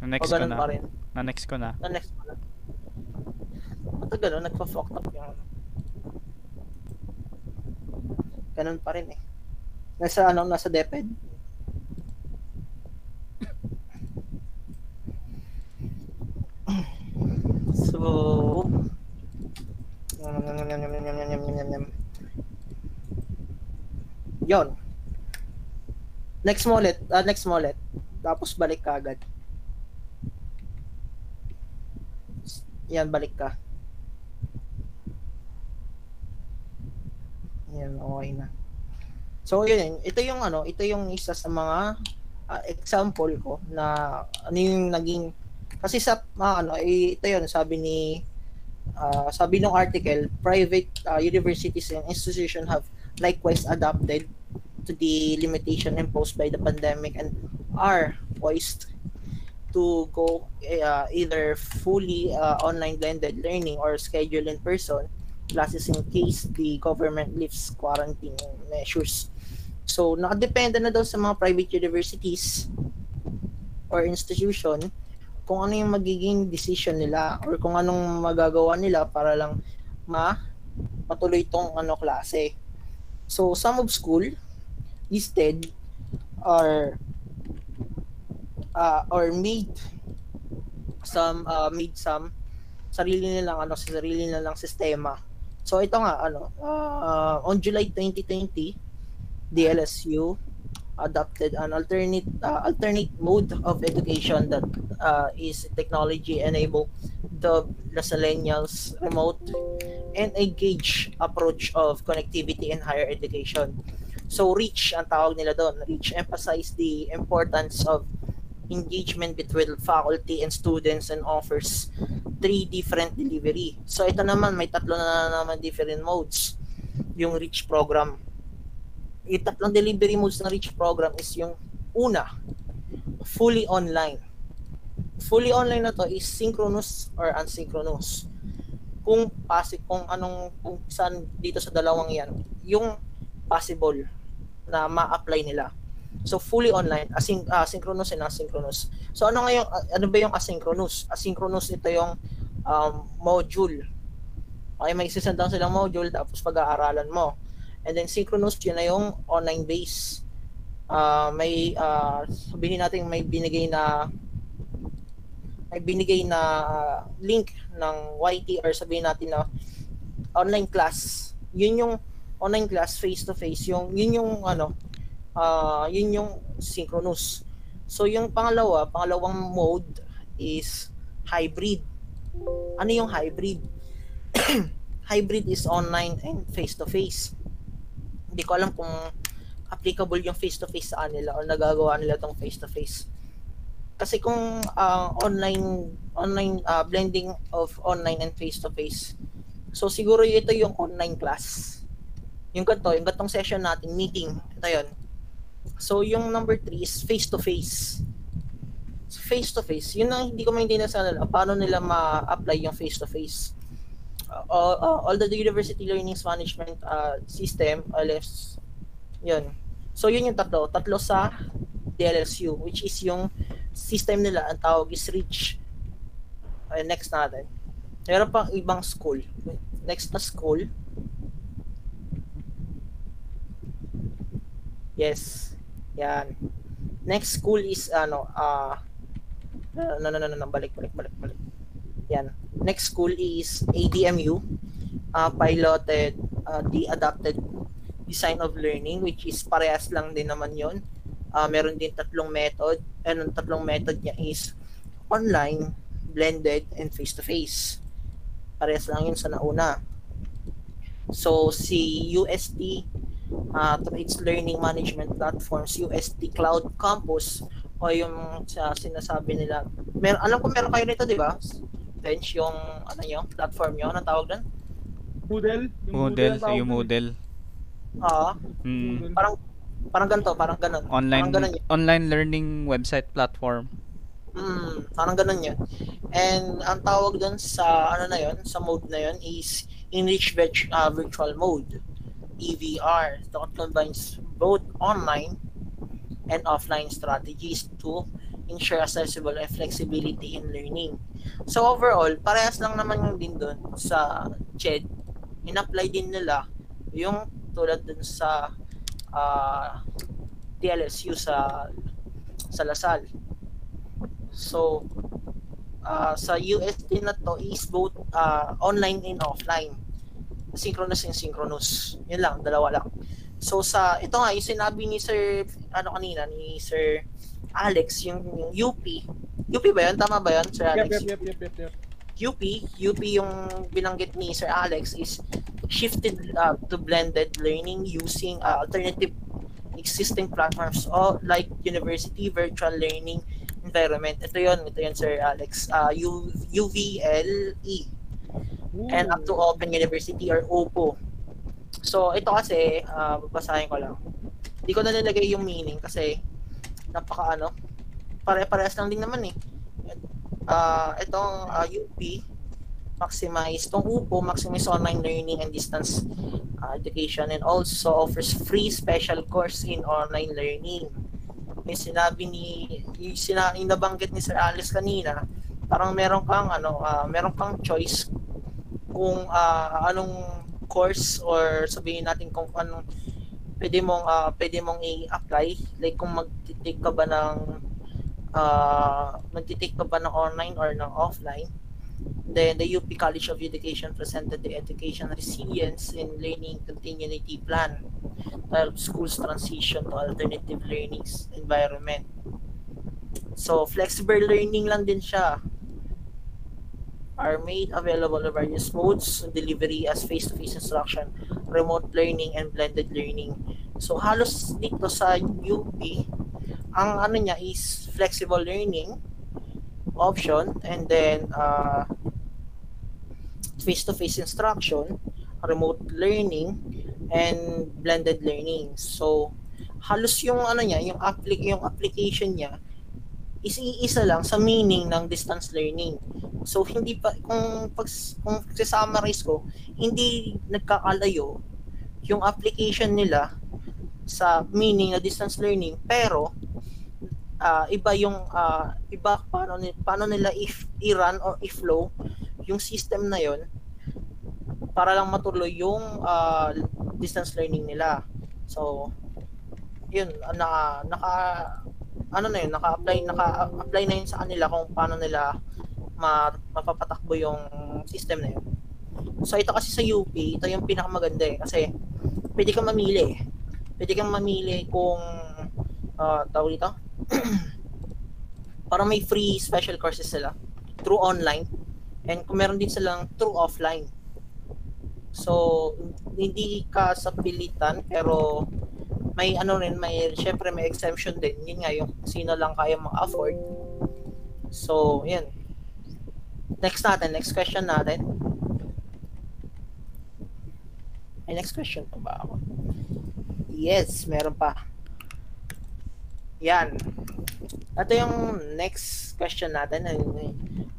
Na next ko na. pa rin. Na next ko na. Na next mo na. Ba't gano'n? Nagpa-fucked up yung ano. Ganun pa rin eh. Nasa ano, nasa DepEd. So, Yon. Next mo ulit. ah, next mo ulit. Tapos balik ka agad. Yan, balik ka. Yan, okay na. So, yun, ito yung ano, ito yung isa sa mga ah, example ko na ano yung naging kasi sa mga ano, eh, ito yun, sabi ni ah, sabi ng article, private ah, universities and institutions have likewise adapted to the limitation imposed by the pandemic and are poised to go uh, either fully uh, online blended learning or schedule in person classes in case the government lifts quarantine measures. So, nakadepende na daw sa mga private universities or institution kung ano yung magiging decision nila or kung anong magagawa nila para lang ma matuloy tong ano klase. So some of school instead are uh, or made some uh, made some sarili nilang ano sarili nilang sistema. So ito nga ano uh, on July 2020 the LSU adopted an alternate uh, alternate mode of education that uh, is technology enabled the Lasalenials remote and engage approach of connectivity in higher education. So reach ang tawag nila doon. Reach emphasize the importance of engagement between faculty and students and offers three different delivery. So ito naman may tatlo na naman different modes yung reach program yung tatlong delivery modes ng Reach program is yung una, fully online. Fully online na to is synchronous or asynchronous. Kung pasi kung anong kung saan dito sa dalawang yan, yung possible na ma-apply nila. So fully online, async uh, synchronous and asynchronous. So ano nga yung ano ba yung asynchronous? Asynchronous ito yung um, module. Okay, may isisend lang silang module tapos pag-aaralan mo And then synchronous yun na yung online base. Uh, may uh, sabihin natin may binigay na may binigay na uh, link ng YT or sabihin natin na online class. Yun yung online class face to face yung yun yung ano uh, yun yung synchronous. So yung pangalawa, pangalawang mode is hybrid. Ano yung hybrid? hybrid is online and face to face hindi ko alam kung applicable yung face-to-face sa kanila o nagagawa nila tong face-to-face. Kasi kung uh, online online uh, blending of online and face-to-face. So siguro ito yung online class. Yung ganito, yung gatong session natin, meeting. Ito yun. So yung number 3 is face-to-face. Face-to-face. Yun ang hindi ko maintindihan sa nila. Paano nila ma-apply yung face-to-face uh, uh, all the university learnings management uh, system LS yun so yun yung tatlo tatlo sa DLSU which is yung system nila ang tawag is reach uh, next natin meron pang ibang school next na school yes yan next school is ano uh, no no no no, no balik balik balik balik yan next school is ADMU, uh, piloted uh, the adapted design of learning which is parehas lang din naman yon. Uh, meron din tatlong method and ang tatlong method niya is online, blended, and face-to-face. Parehas lang yun sa nauna. So si UST uh, through its learning management platforms, UST Cloud Campus o yung sa sinasabi nila. Mer alam ko meron kayo nito, di ba? bench yung ano nyo, platform nyo, anong tawag doon? Moodle? Yung Moodle, tawag yung. Moodle. Oo. Mm. Parang parang ganito, parang ganun. Online Parang ganun yun. online learning website platform. Mm, parang ganun yun. And ang tawag doon sa ano na yun, sa mode na yun is Enrich uh, Virtual Mode. EVR that combines both online and offline strategies to ensure accessible and flexibility in learning. So overall, parehas lang naman yung din doon sa CHED. In-apply din nila yung tulad dun sa uh, DLSU sa sa Lasal. So uh, sa USD na to is both uh, online and offline. Synchronous and synchronous. Yun lang, dalawa lang. So sa ito nga yung sinabi ni Sir ano kanina ni Sir Alex yung, yung UP. UP ba yun? Tama ba yun, Sir Alex? yep, yep, yep, yep, yep. UP, UP yung binanggit ni Sir Alex is shifted uh, to blended learning using uh, alternative existing platforms or like university virtual learning environment. Ito yon, ito yon Sir Alex. Uh, U, UVLE and up to Open University or OPO. So ito kasi, uh, babasahin ko lang. Hindi ko na nilagay yung meaning kasi napaka ano, pare-parehas lang din naman eh. Uh, itong uh, UP, maximize, itong UPO, maximize online learning and distance uh, education and also offers free special course in online learning. Yung sinabi ni, yung, sina, yung nabanggit ni Sir Alice kanina, parang meron kang ano, uh, meron kang choice kung uh, anong course or sabihin natin kung anong pwede mong ah, pwede mong i-apply like kung magti-take ka ba ng uh, magti-take ka ba ng online or ng offline then the UP College of Education presented the Education Resilience in Learning Continuity Plan to help schools transition to alternative learning environment. So, flexible learning lang din siya are made available in various modes delivery as face-to-face instruction, remote learning, and blended learning. So, halos dito sa UP, ang ano niya is flexible learning option and then uh, face-to-face instruction, remote learning, and blended learning. So, halos yung ano niya, yung applic yung application niya is iisa lang sa meaning ng distance learning. So hindi pa kung pag kung summarize ko, hindi nagkakalayo yung application nila sa meaning na distance learning pero uh, iba yung uh, iba paano paano nila if i-run or i-flow yung system na yon para lang matuloy yung uh, distance learning nila. So yun naka naka ano na yun, naka-apply naka-apply na yun sa kanila kung paano nila ma, mapapatakbo yung system na yun. So ito kasi sa UP, ito yung pinakamaganda eh kasi pwede kang mamili. Pwede kang mamili kung uh, tawag dito. para may free special courses sila through online and kung meron din silang through offline. So hindi ka sa pilitan pero may ano rin, may syempre may exemption din. Yun nga yung sino lang kaya ma-afford. So, yan. Next natin, next question natin. Ay, next question pa ba ako? Yes, meron pa. Yan. Ito yung next question natin.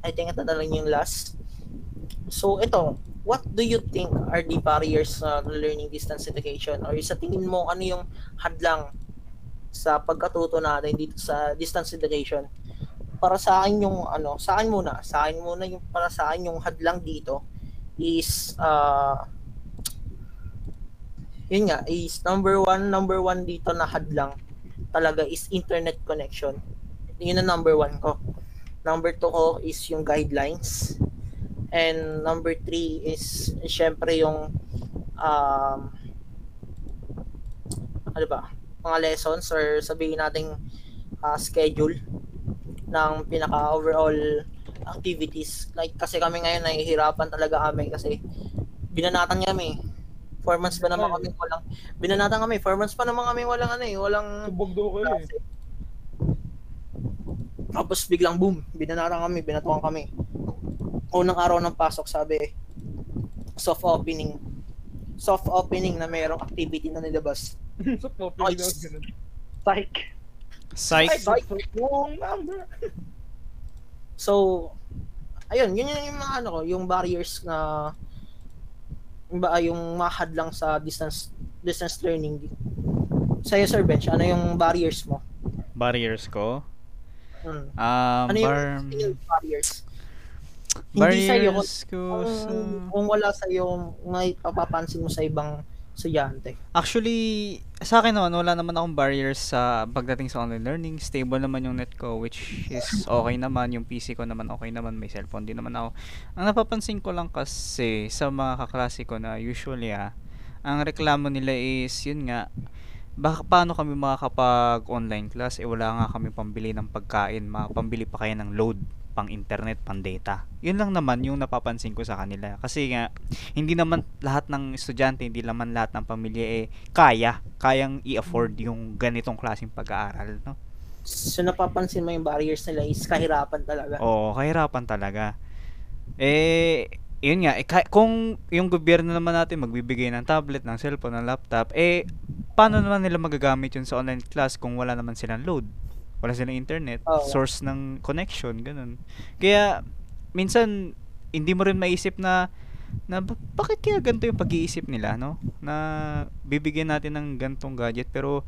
I think ito na lang yung last. So, ito, what do you think are the barriers sa learning distance education? Or sa tingin mo, ano yung hadlang sa pagkatuto natin dito sa distance education? Para sa akin yung ano, sa akin muna, sa akin muna yung para sa akin yung hadlang dito is uh, yun nga, is number one, number one dito na hadlang talaga is internet connection. Yun ang number one ko. Number two ko is yung guidelines And number three is, syempre yung um, ano ba, mga lessons or sabihin nating uh, schedule ng pinaka overall activities. Like kasi kami ngayon nahihirapan talaga kami kasi binanatan kami. Four months pa naman kami walang binanatan kami. Four months pa naman kami walang ano eh, walang subog do ko eh. Tapos biglang boom, binanatan kami, binatuan kami unang araw ng pasok, sabi, soft opening. Soft opening na mayroong activity na nilabas. soft opening na ganun. Psych. Psych. Psych. Wrong number. so, ayun, yun yung, yung mga ano ko, yung barriers na yung ba yung mahad lang sa distance distance learning. Sa'yo, Sir Bench, ano yung barriers mo? Barriers ko? Hmm. Um, ano yung, bar... yung barriers? Hindi sa'yo, ko kung, sa... kung wala sa iyo, may papapansin mo sa ibang estudyante. Actually, sa akin naman, wala naman akong barriers sa pagdating sa online learning. Stable naman yung net ko, which is okay naman. Yung PC ko naman okay naman. May cellphone din naman ako. Ang napapansin ko lang kasi sa mga kaklase ko na usually ah, ang reklamo nila is, yun nga, baka paano kami makakapag online class eh wala nga kami pambili ng pagkain pambili pa kaya ng load pang internet, pang data. Yun lang naman yung napapansin ko sa kanila. Kasi nga, hindi naman lahat ng estudyante, hindi naman lahat ng pamilya eh kaya, kayang i-afford yung ganitong klaseng pag-aaral, no? So napapansin mo yung barriers nila is kahirapan talaga. Oo, kahirapan talaga. Eh, yun nga, eh, kung yung gobyerno naman natin magbibigay ng tablet, ng cellphone, ng laptop, eh, paano naman nila magagamit yun sa online class kung wala naman silang load? Wala silang internet, oh. source ng connection, ganun. Kaya minsan hindi mo rin maisip na na bakit kaya ganito yung pag-iisip nila, no? Na bibigyan natin ng gantong gadget pero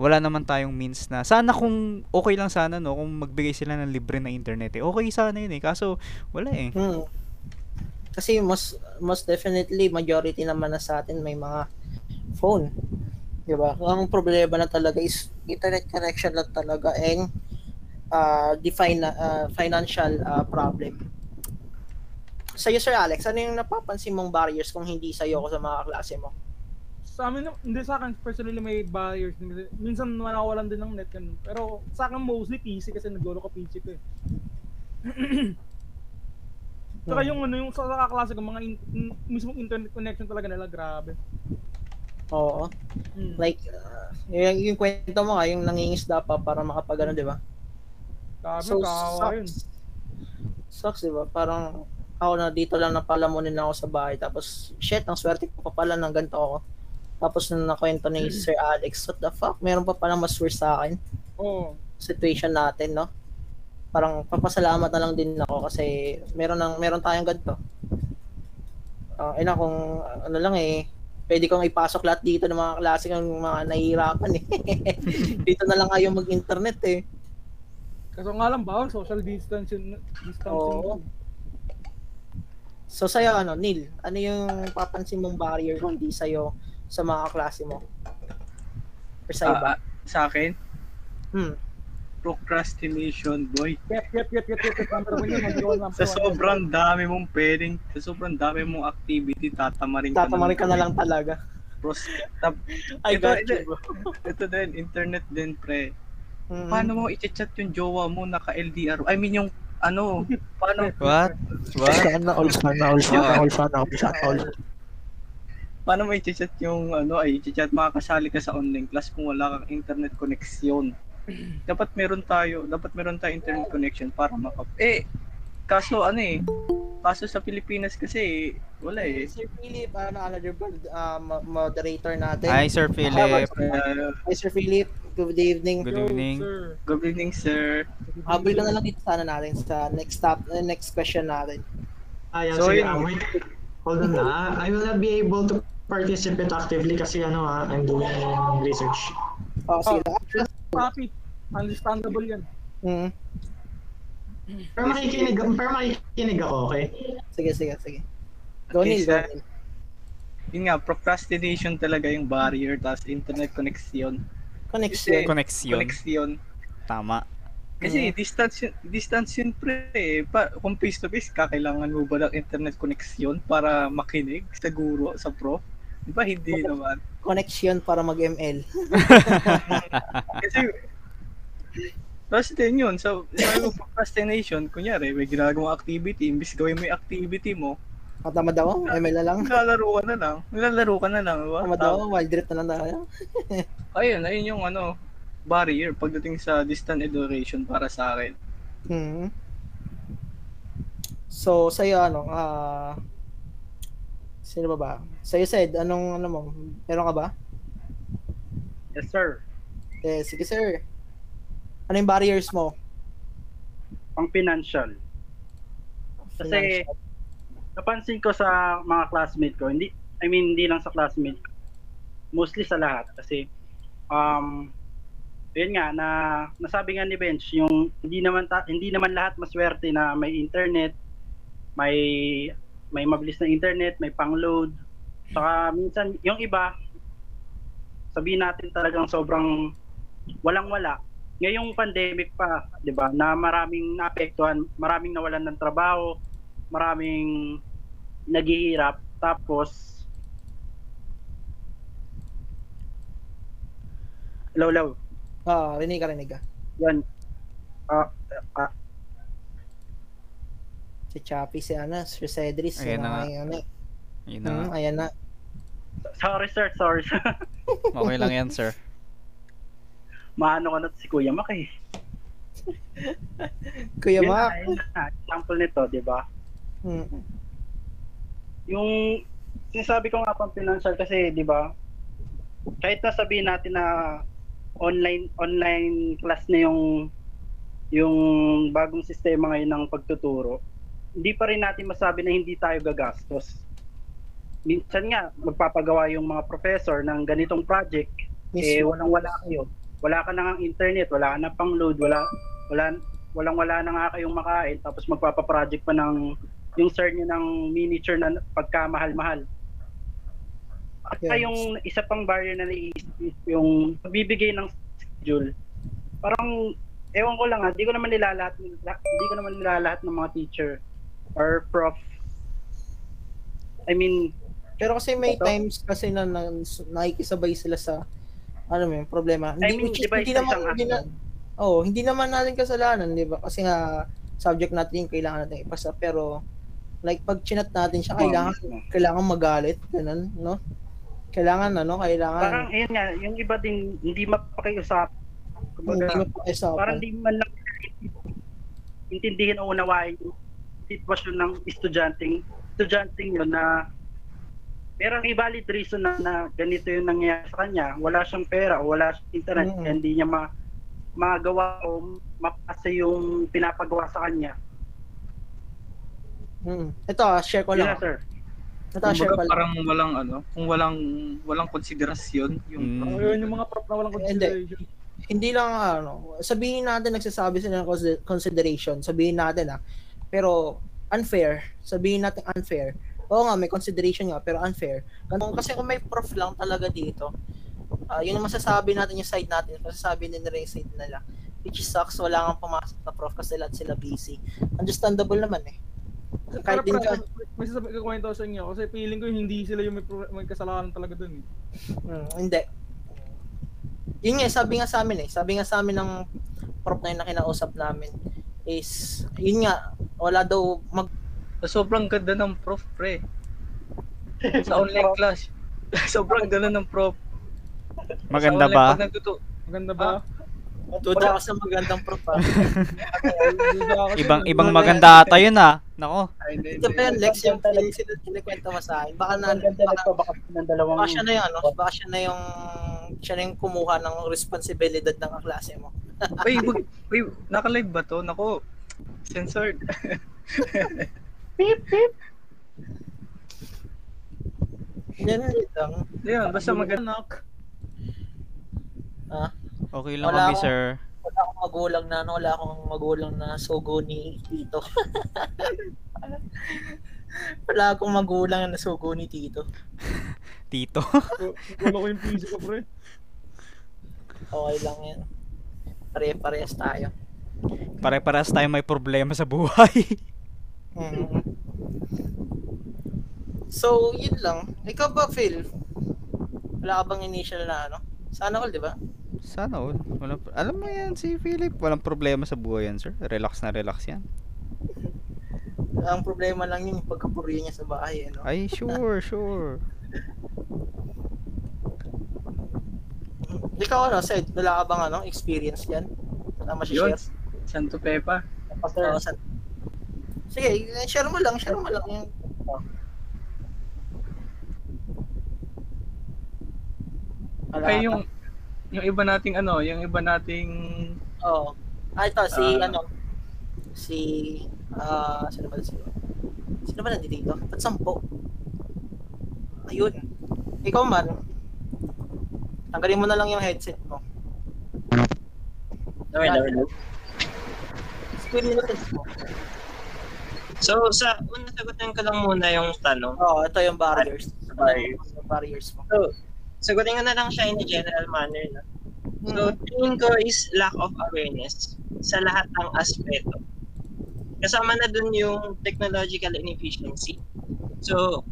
wala naman tayong means na sana kung okay lang sana no kung magbigay sila ng libre na internet eh. Okay sana yun eh kaso wala eh. Hmm. Kasi most most definitely majority naman na sa atin may mga phone. 'Di ba? Ang problema na talaga is internet connection lang talaga and uh, define uh, financial uh, problem. Sa'yo, Sir Alex, ano yung napapansin mong barriers kung hindi sa'yo o sa mga klase mo? Sa amin, hindi sa akin, personally may barriers. Minsan nawawalan din ng net. Ganun. Pero sa akin mostly PC kasi nag ko PC ko eh. Saka yung ano yung sa sa kaklase ko, mga in, in- mismong internet connection talaga nila, grabe. Oo. Mm. Like, uh, yung, yung kwento mo nga, yung nangingisda pa para makapagano, di ba? Grabe, So, kawawa yun. sucks. Di ba? Parang ako na dito lang napalamunin ako sa bahay. Tapos, shit, ang swerte ko pa pala ng ganito ako. Tapos nung nakwento ni Sir Alex, what the fuck? Meron pa pala mas worse sa akin. Oo. Situation natin, no? Parang papasalamat na lang din ako kasi meron nang meron tayong ganito. Uh, ina kung ano lang eh, pwede kong ipasok lahat dito ng mga klase ng mga nahihirapan eh. dito na lang ayaw mag-internet eh. Kaso nga lang bawal social distancing distancing. Oo. So sa'yo ano, Neil, ano yung papansin mong barrier kung di sa'yo sa mga klase mo? Or sa iba? Ah, ah, sa akin, Hmm. Procrastination, boy. Yep, yep, yep, yep, yep, yep. Number one yun, number one, number Sa one. sobrang dami mong pwedeng, sa sobrang dami mong activity, tatamarin ka Tatamarin ka na lang talaga. Pros, tap, I Ito, got ito. you, bro. ito din, internet din, pre. Mm. Paano mo i-chat yung jowa mo naka-LDR? I mean, yung ano, paano, What? What? Sana all, sana all, sana all, sana all, sana all. paano mo i-chat yung ano, ay i-chat, makakasali ka sa online class kung wala kang internet connection. dapat meron tayo, dapat meron tayo internet connection para maka... Eh, kaso ano eh, kaso sa Pilipinas kasi, wala eh. Sir Philip, ano, another uh, mo- moderator natin. Hi, Sir Philip. Uh, Hi, Sir Philip. Good evening. Good evening. sir. good evening, sir. Habol na lang dito sana natin sa next stop, uh, next question natin. Ah, yeah, So, sige, yun. ah, wait. Hold on na. I will not be able to participate actively kasi ano ah, I'm doing research. Oh, sige. Copy. Understandable yan. Mm. Pero makikinig, pero makikinig ako, okay? Sige, sige, sige. Go, Okay, Neil, go, sir. Neil. Yun nga, procrastination talaga yung barrier, tapos internet connection. Connection. Connection. Connection. Tama. Kasi distance yun, distance yun pre. eh. Pa, kung face to face, kakailangan mo ba ng internet connection para makinig sa guro, sa prof? Di ba hindi naman? Connection para mag-ML. Kasi, tapos din yun, so, sabi ko, procrastination, kunyari, may ginagawang activity, imbis gawin mo yung activity mo, Katamad ako, ML na lang. nilalaro ka na lang, nilalaro ka na lang, di ba? Katamad ako, wild drift na lang tayo. Ayun, ayun yung ano, barrier pagdating sa distant education para sa akin. Hmm. So, sa'yo, ano, ah... sino ba ba? Sa'yo, Sed, anong, ano mo? Meron ka ba? Yes, sir. Eh, sige, sir. Ano yung barriers mo? Pang financial. Kasi napansin ko sa mga classmate ko, hindi I mean hindi lang sa classmate ko. Mostly sa lahat kasi um yun nga na nasabi nga ni Bench yung hindi naman ta, hindi naman lahat maswerte na may internet, may may mabilis na internet, may pang-load. Saka minsan yung iba sabihin natin talagang sobrang walang-wala. Ngayong pandemic pa, 'di ba, na maraming naapektuhan, maraming nawalan ng trabaho, maraming naghihirap tapos Hello, hello. Ah, rinig ka, rinig ka. Yan. Ah, ah, Si Chappy, si ano, si Cedris. si Ayan na mga ano. Yun na. Hmm, ayan na. sorry sir, sorry. Okay lang yan, sir. Maano ko na si Kuya Mak eh. Kuya Yun Mac. na. Example nito, 'di ba? Hmm. yung sinasabi ko nga pang financial kasi 'di ba kahit na sabihin natin na online online class na yung yung bagong sistema ngayon ng pagtuturo hindi pa rin natin masabi na hindi tayo gagastos minsan nga magpapagawa yung mga professor ng ganitong project eh Mismo. walang wala kayo wala ka na ng internet wala ka na pang load wala wala walang wala na nga kayong makain tapos magpapa-project pa ng yung sir niya ng miniature na pagkamahal-mahal. At Yes. yung isa pang barrier na naiisip is yung pagbibigay ng schedule. Parang, ewan ko lang ha, di ko naman nilalahat, di ko naman nilalahat ng mga teacher or prof. I mean, Pero kasi may Ito? times kasi na, na nakikisabay sila sa ano mo yung problema. I mean, which is, di ba hindi naman hindi na, oh, hindi naman natin kasalanan, 'di ba? Kasi nga subject natin yung kailangan natin ipasa pero like pag chinat natin siya kailangan mismo. kailangan magalit, ganun, no? Kailangan ano, kailangan Parang, ayun nga, yung iba din, hindi mapakiusap. hindi Kumbaga, mo pa parang di man lang intindihin o unawain yung sitwasyon ng estudyanteng estudyanteng yun na merong i-valid reason na, na ganito yung nangyayari sa kanya. Wala siyang pera o wala siyang internet Mm. kaya hindi niya ma magawa o mapasa yung pinapagawa sa kanya. Mm. Ito, ah, share ko lang. na, sir. Ito, ah, share ko lang. parang walang ano, kung walang walang konsiderasyon yung Mm. Oh, yun yung mga prop na walang Hindi. consideration. Hindi lang ano, sabihin natin nagsasabi sila ng consi- consideration, sabihin natin ah. Pero unfair, sabihin natin unfair. Oo nga, may consideration nga, pero unfair. Ganun, kasi kung may prof lang talaga dito, ah yun ang masasabi natin yung side natin, masasabi din nila yung side nila. Which sucks, wala kang pumasok na prof kasi lahat sila busy. Understandable naman eh. Kahit din ka, may sasabi ko kwento sa inyo kasi feeling ko hindi sila yung may, pro- may kasalanan talaga dun eh. Hmm, hindi. Yun nga, sabi nga sa amin eh. Sabi nga sa amin ng prof na yun na kinausap namin is, yun nga, wala daw mag... sobrang ganda ng prof pre. Sa online class. sobrang ganda ng prof. Maganda online, ba? Pag nagtutu- Maganda ba? Duda ka sa magandang prof ah. Ibang ibang maganda ata yun ah. Nako. Ito pa yan, Lex, yung yung sin- kinikwento mo sa akin. Baka na, Ang ganda baka, nito, baka ng dalawang baka siya na yung ano, baka siya na yung, siya na yung kumuha ng responsibilidad ng kaklase mo. Wait, wag- wait, naka-live ba to? Nako, censored. Yan lang. Yan, basta. Anak. Ah, Okay lang Wala kami, akong- sir. wala akong magulang na ano, wala akong magulang na sugo ni Tito. wala akong magulang na sugo ni Tito. Tito. Wala ko yung piso ko, pre. Okay lang yan. Pare-parehas tayo. Pare-parehas tayo may problema sa buhay. Mm. So, yun lang. Ikaw ba, Phil? Wala ka bang initial na ano? Sana all, di ba? Sana all. Walang, alam mo yan si Philip. Walang problema sa buhay yan, sir. Relax na relax yan. Ang problema lang yun, yung pagkapuryo niya sa bahay, ano? Ay, sure, sure. Ikaw, ano, Sed, wala ka bang, ano, experience yan? Na Yun, masishare? Santo Pepa. Oo, Sed. Sige, share mo lang, share mo lang yung... Wala Ay, yung, yung iba nating ano, yung iba nating Oo. Ah, ito, si, Ah. ano, si, ah, sino ba sino? Sino ba nandito dito? Ba't sampo? Ayun. Ikaw man, tanggalin mo na lang yung headset mo. Okay, okay, okay. Screen mo test mo. So, sa una sagutin ko lang muna yung tanong. Oo, ito yung barriers. Barriers. Yung barriers mo. So, sagutin ko na lang siya in a general manner. No? So, tingin ko is lack of awareness sa lahat ng aspeto. Kasama na dun yung technological inefficiency. So,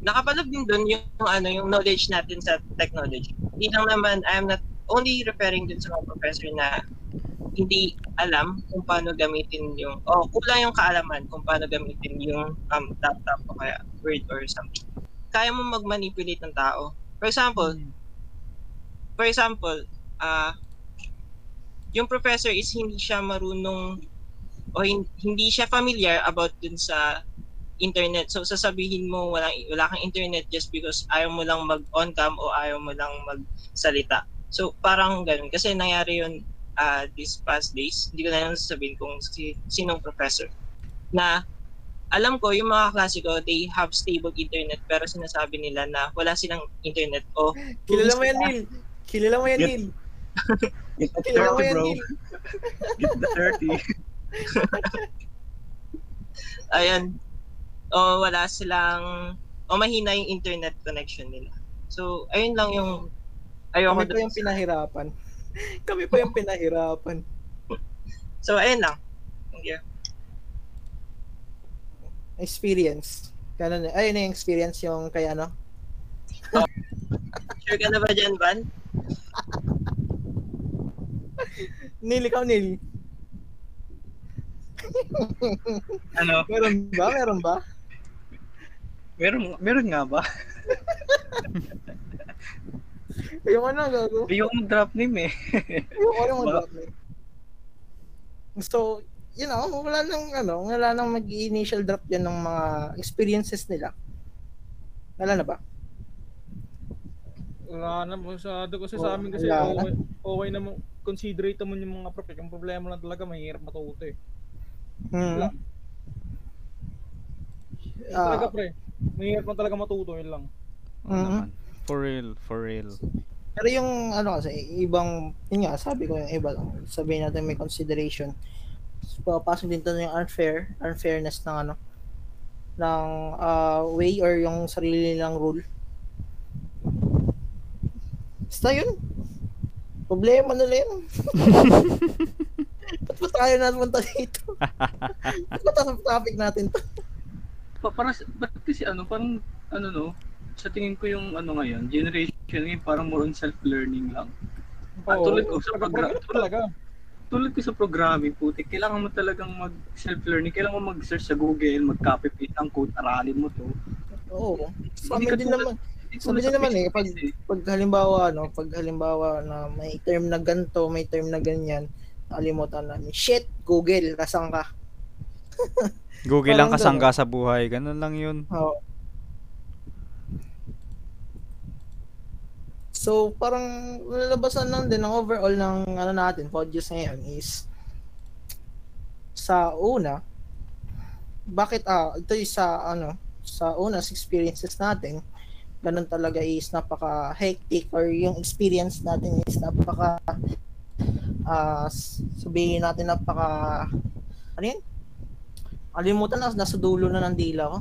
nakapalog din dun yung, yung ano yung knowledge natin sa technology. Hindi lang naman, I'm not only referring dun sa mga professor na hindi alam kung paano gamitin yung, o kulang yung kaalaman kung paano gamitin yung um, laptop o kaya Word or something. Kaya mo mag-manipulate ng tao. For example, for example, ah yung professor is hindi siya marunong o hin- hindi siya familiar about dun sa internet. So sasabihin mo walang wala kang internet just because ayaw mo lang mag on cam o ayaw mo lang magsalita. So parang ganun kasi nangyari yun ah, these past days. Hindi ko na lang sasabihin kung si, sinong professor na alam ko yung mga klase ko they have stable internet pero sinasabi nila na wala silang internet o Kilala mo yan, Neil. Kilala mo yan, Neil. Get the Kilala mo 30, yan, bro. Get the 30. ayan o wala silang o mahina yung internet connection nila. So, ayun lang yung ayoko pa dun yung pinahirapan. Kami pa yung pinahirapan. So, ayun lang. Thank you. Experience. Ganun. Ayun na yung experience yung kay ano. Sure ka na ba dyan, Van? Neil, ikaw Neil. Ano? Meron ba? Meron ba? Meron, meron nga ba? Yung ano, gago. Ayoko mag-drop name eh. Yung ano Ba- mag drop So, you know, wala nang ano, wala nang mag-initial drop yan ng mga experiences nila. Wala na ba? Wala na masyado kasi sa amin kasi na. okay, okay naman considerate mo yung mga prof. Yung problema lang talaga mahirap matuto eh. Hmm. Wala. Yun Ah. talaga pre. Mahirap lang talaga matuto yun lang. Oo Mhm. For real, for real. Pero yung ano kasi, ibang, yun nga, sabi ko yung iba lang, sabihin natin may consideration. Papasok din to yung unfair, unfairness ng ano, ng ah, way or yung sarili nilang rule. Basta yun. Problema nila yun. Ba't ba tayo napunta dito? Ba't ba tayo topic natin to? Pa, para, ba't kasi ano, parang, ano no, sa tingin ko yung ano ngayon, generation ngayon, parang more on self-learning lang. Ah, tulad ko sa program, talaga. tulad ko sa programming, puti, kailangan mo talagang mag self-learning, kailangan mo mag-search sa Google, mag-copy paste ang code, aralin mo to. Oo. Sabi Hindi ka din tulad- naman, sabi din naman eh, pag, face-to-face pag halimbawa, no, pag halimbawa na may term na ganto, may term na ganyan, kalimutan namin, shit, Google, nasaan ka? Google lang Parang kasangga sa buhay. Ganun lang yun. Oo. So, parang nalalabasan lang din ng overall ng ano natin, podcast ngayon is sa una, bakit ah, ito yung sa ano, sa una sa experiences natin, ganun talaga is napaka hectic or yung experience natin is napaka ah sabihin natin napaka ano yun? Alimutan na, nasa dulo na ng dila ko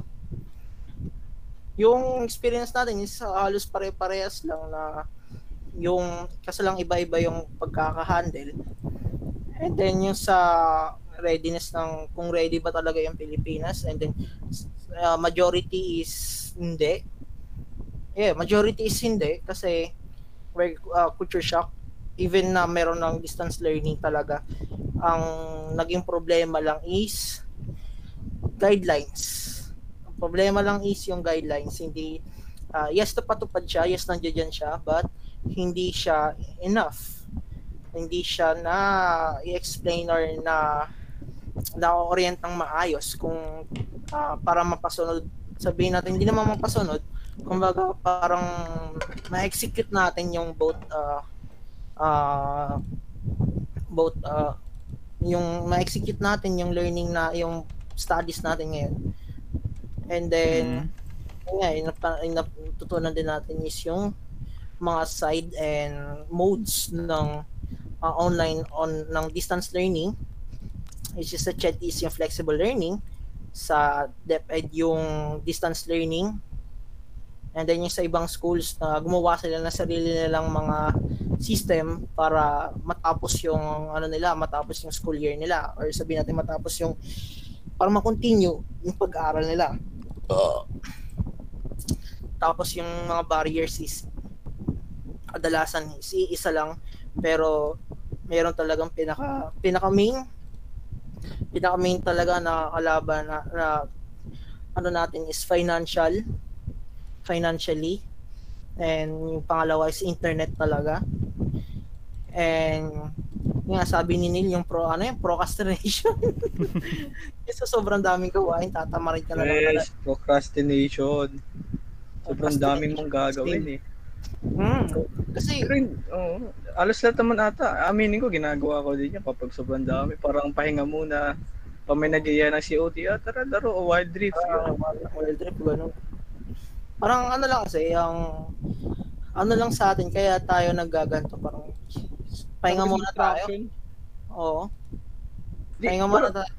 yung experience natin is uh, halos pare-parehas lang na yung kasi lang iba-iba yung pagkaka-handle. And then yung sa readiness ng kung ready ba talaga yung Pilipinas and then uh, majority is hindi. Yeah, majority is hindi kasi we're uh, culture shock even na meron ng distance learning talaga ang naging problema lang is guidelines problema lang is yung guidelines hindi ah, yes napatupad siya yes nandiyan siya but hindi siya enough. Hindi siya na i-explain or na na-orient ng maayos kung ah, para mapasunod. Sabihin natin hindi naman mapasunod. Kumbaga parang ma-execute natin yung both uh, uh, both uh, yung ma-execute natin yung learning na yung studies natin ngayon. And then, yung napa- yung natutunan din natin is yung mga side and modes ng uh, online on ng distance learning. Which is sa chat is yung flexible learning. Sa DepEd yung distance learning. And then yung sa ibang schools na gumawa sila ng sarili nilang mga system para matapos yung ano nila matapos yung school year nila. Or sabihin natin matapos yung para ma-continue yung pag-aaral nila. Tapos yung mga barriers is kadalasan is isa lang pero meron talagang pinaka pinaka main pinaka main talaga na kalaban na, na ano natin is financial financially and yung pangalawa is internet talaga and yung nga sabi ni Neil yung pro ano yung procrastination kasi sobrang daming gawain tatamarin ka na lang Yes, procrastination. Sobrang daming mong gagawin eh. Hmm. Kasi, Pero, oo, alos lahat naman ata, aminin ko, ginagawa ko din yan kapag sobrang dami. Parang pahinga muna, pag may nag ng COT, ah, tara, laro, o wild drift. Ah, yun. wild trip gano'n. Parang ano lang kasi, yung ano lang sa atin, kaya tayo naggaganto, parang pahinga muna tayo. Oo. Di, Pahinga muna tayo.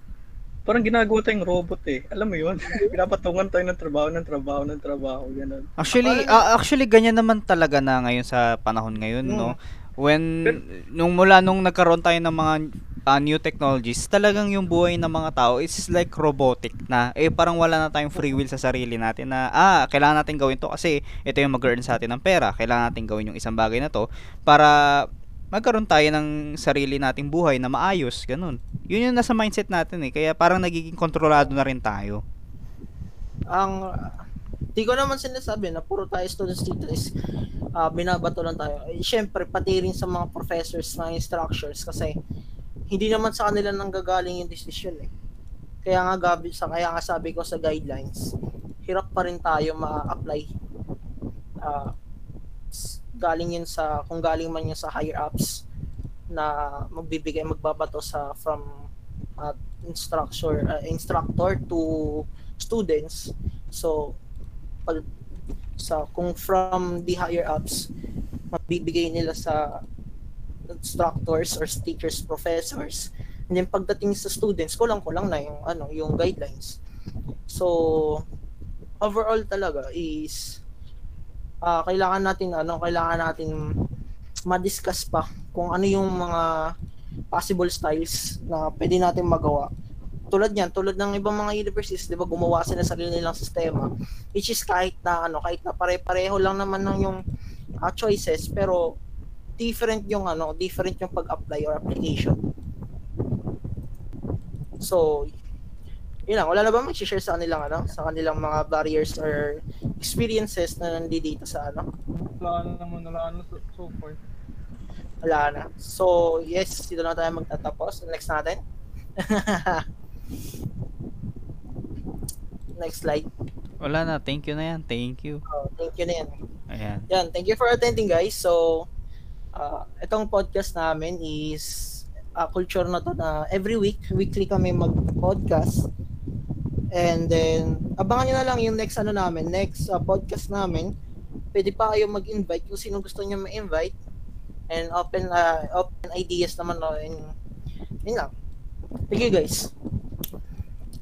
Parang ginagawa tayong robot eh. Alam mo yun? Pinapatungan tayo ng trabaho, ng trabaho, ng trabaho, ganun. Actually, ah, actually ganyan naman talaga na ngayon sa panahon ngayon, no. When nung mula nung nagkaroon tayo ng mga ah, new technologies, talagang yung buhay ng mga tao is like robotic na. Eh parang wala na tayong free will sa sarili natin na ah, kailangan natin gawin to kasi ito yung mag-earn sa atin ng pera. Kailangan natin gawin yung isang bagay na to para magkaroon tayo ng sarili nating buhay na maayos, ganun. Yun yung nasa mindset natin eh. Kaya parang nagiging kontrolado na rin tayo. ang di ko naman sinasabi na puro tayo students dito is ah, binabato lang tayo. Eh, Siyempre, pati rin sa mga professors, mga instructors kasi hindi naman sa kanila nang gagaling yung decision eh. Kaya nga gabi sa kaya nga sabi ko sa guidelines, hirap pa rin tayo ma-apply. S- galing yun sa kung galing man yun sa higher ups na magbibigay magbabato sa from ah, instructor ah, instructor to students. So pag sa kung from the higher ups mabibigay nila sa instructors or teachers, professors. And then pagdating sa students, kulang-kulang na yung ano, yung guidelines. So overall talaga is ah kailangan natin ano, kailangan natin ma-discuss pa kung ano yung mga possible styles na pwede natin magawa. Tulad niyan, tulad ng ibang mga universities, 'di ba, gumawa sila ng sarili nilang sistema which is kahit na ano, kahit na pare-pareho lang naman ng yung ah, choices pero different yung ano, different yung pag-apply or application. So, yun lang. Wala na ba mag-share sa kanilang ano, sa kanilang mga barriers or experiences na nandito sa ano? Wala na naman, wala na so, so far. Wala na. So, yes, dito na tayo magtatapos. Next natin. Next slide. Wala na, thank you na yan. Thank you. Oh, thank you na yan. Ayan. Yan, thank you for attending guys. So, uh, itong podcast namin is uh, culture na to na every week, weekly kami mag-podcast. And then, abangan nyo na lang yung next ano namin, next uh, podcast namin. Pwede pa kayo mag-invite kung sino gusto nyo ma-invite. And open uh, open ideas naman. No? And, yun lang. Thank you guys.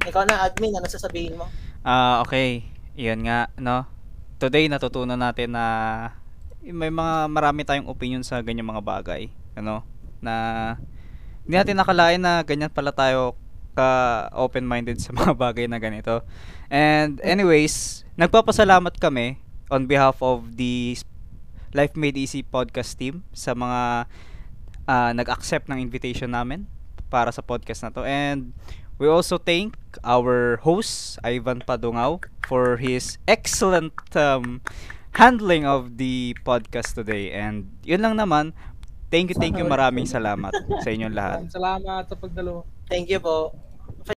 Ikaw na, admin, ano sasabihin mo? Ah, okay. Iyan nga, no? Today natutunan natin na may mga marami tayong opinion sa ganyan mga bagay, ano? Na hindi natin nakalain na ganyan pala tayo ka open-minded sa mga bagay na ganito. And anyways, nagpapasalamat kami on behalf of the Life Made Easy podcast team sa mga ah, nag-accept ng invitation namin para sa podcast na to. And we also thank our host, Ivan Padungao, for his excellent um, handling of the podcast today. And yun lang naman. Thank you, thank you. Maraming salamat sa inyong lahat. Salamat sa pagdalo. Thank you po.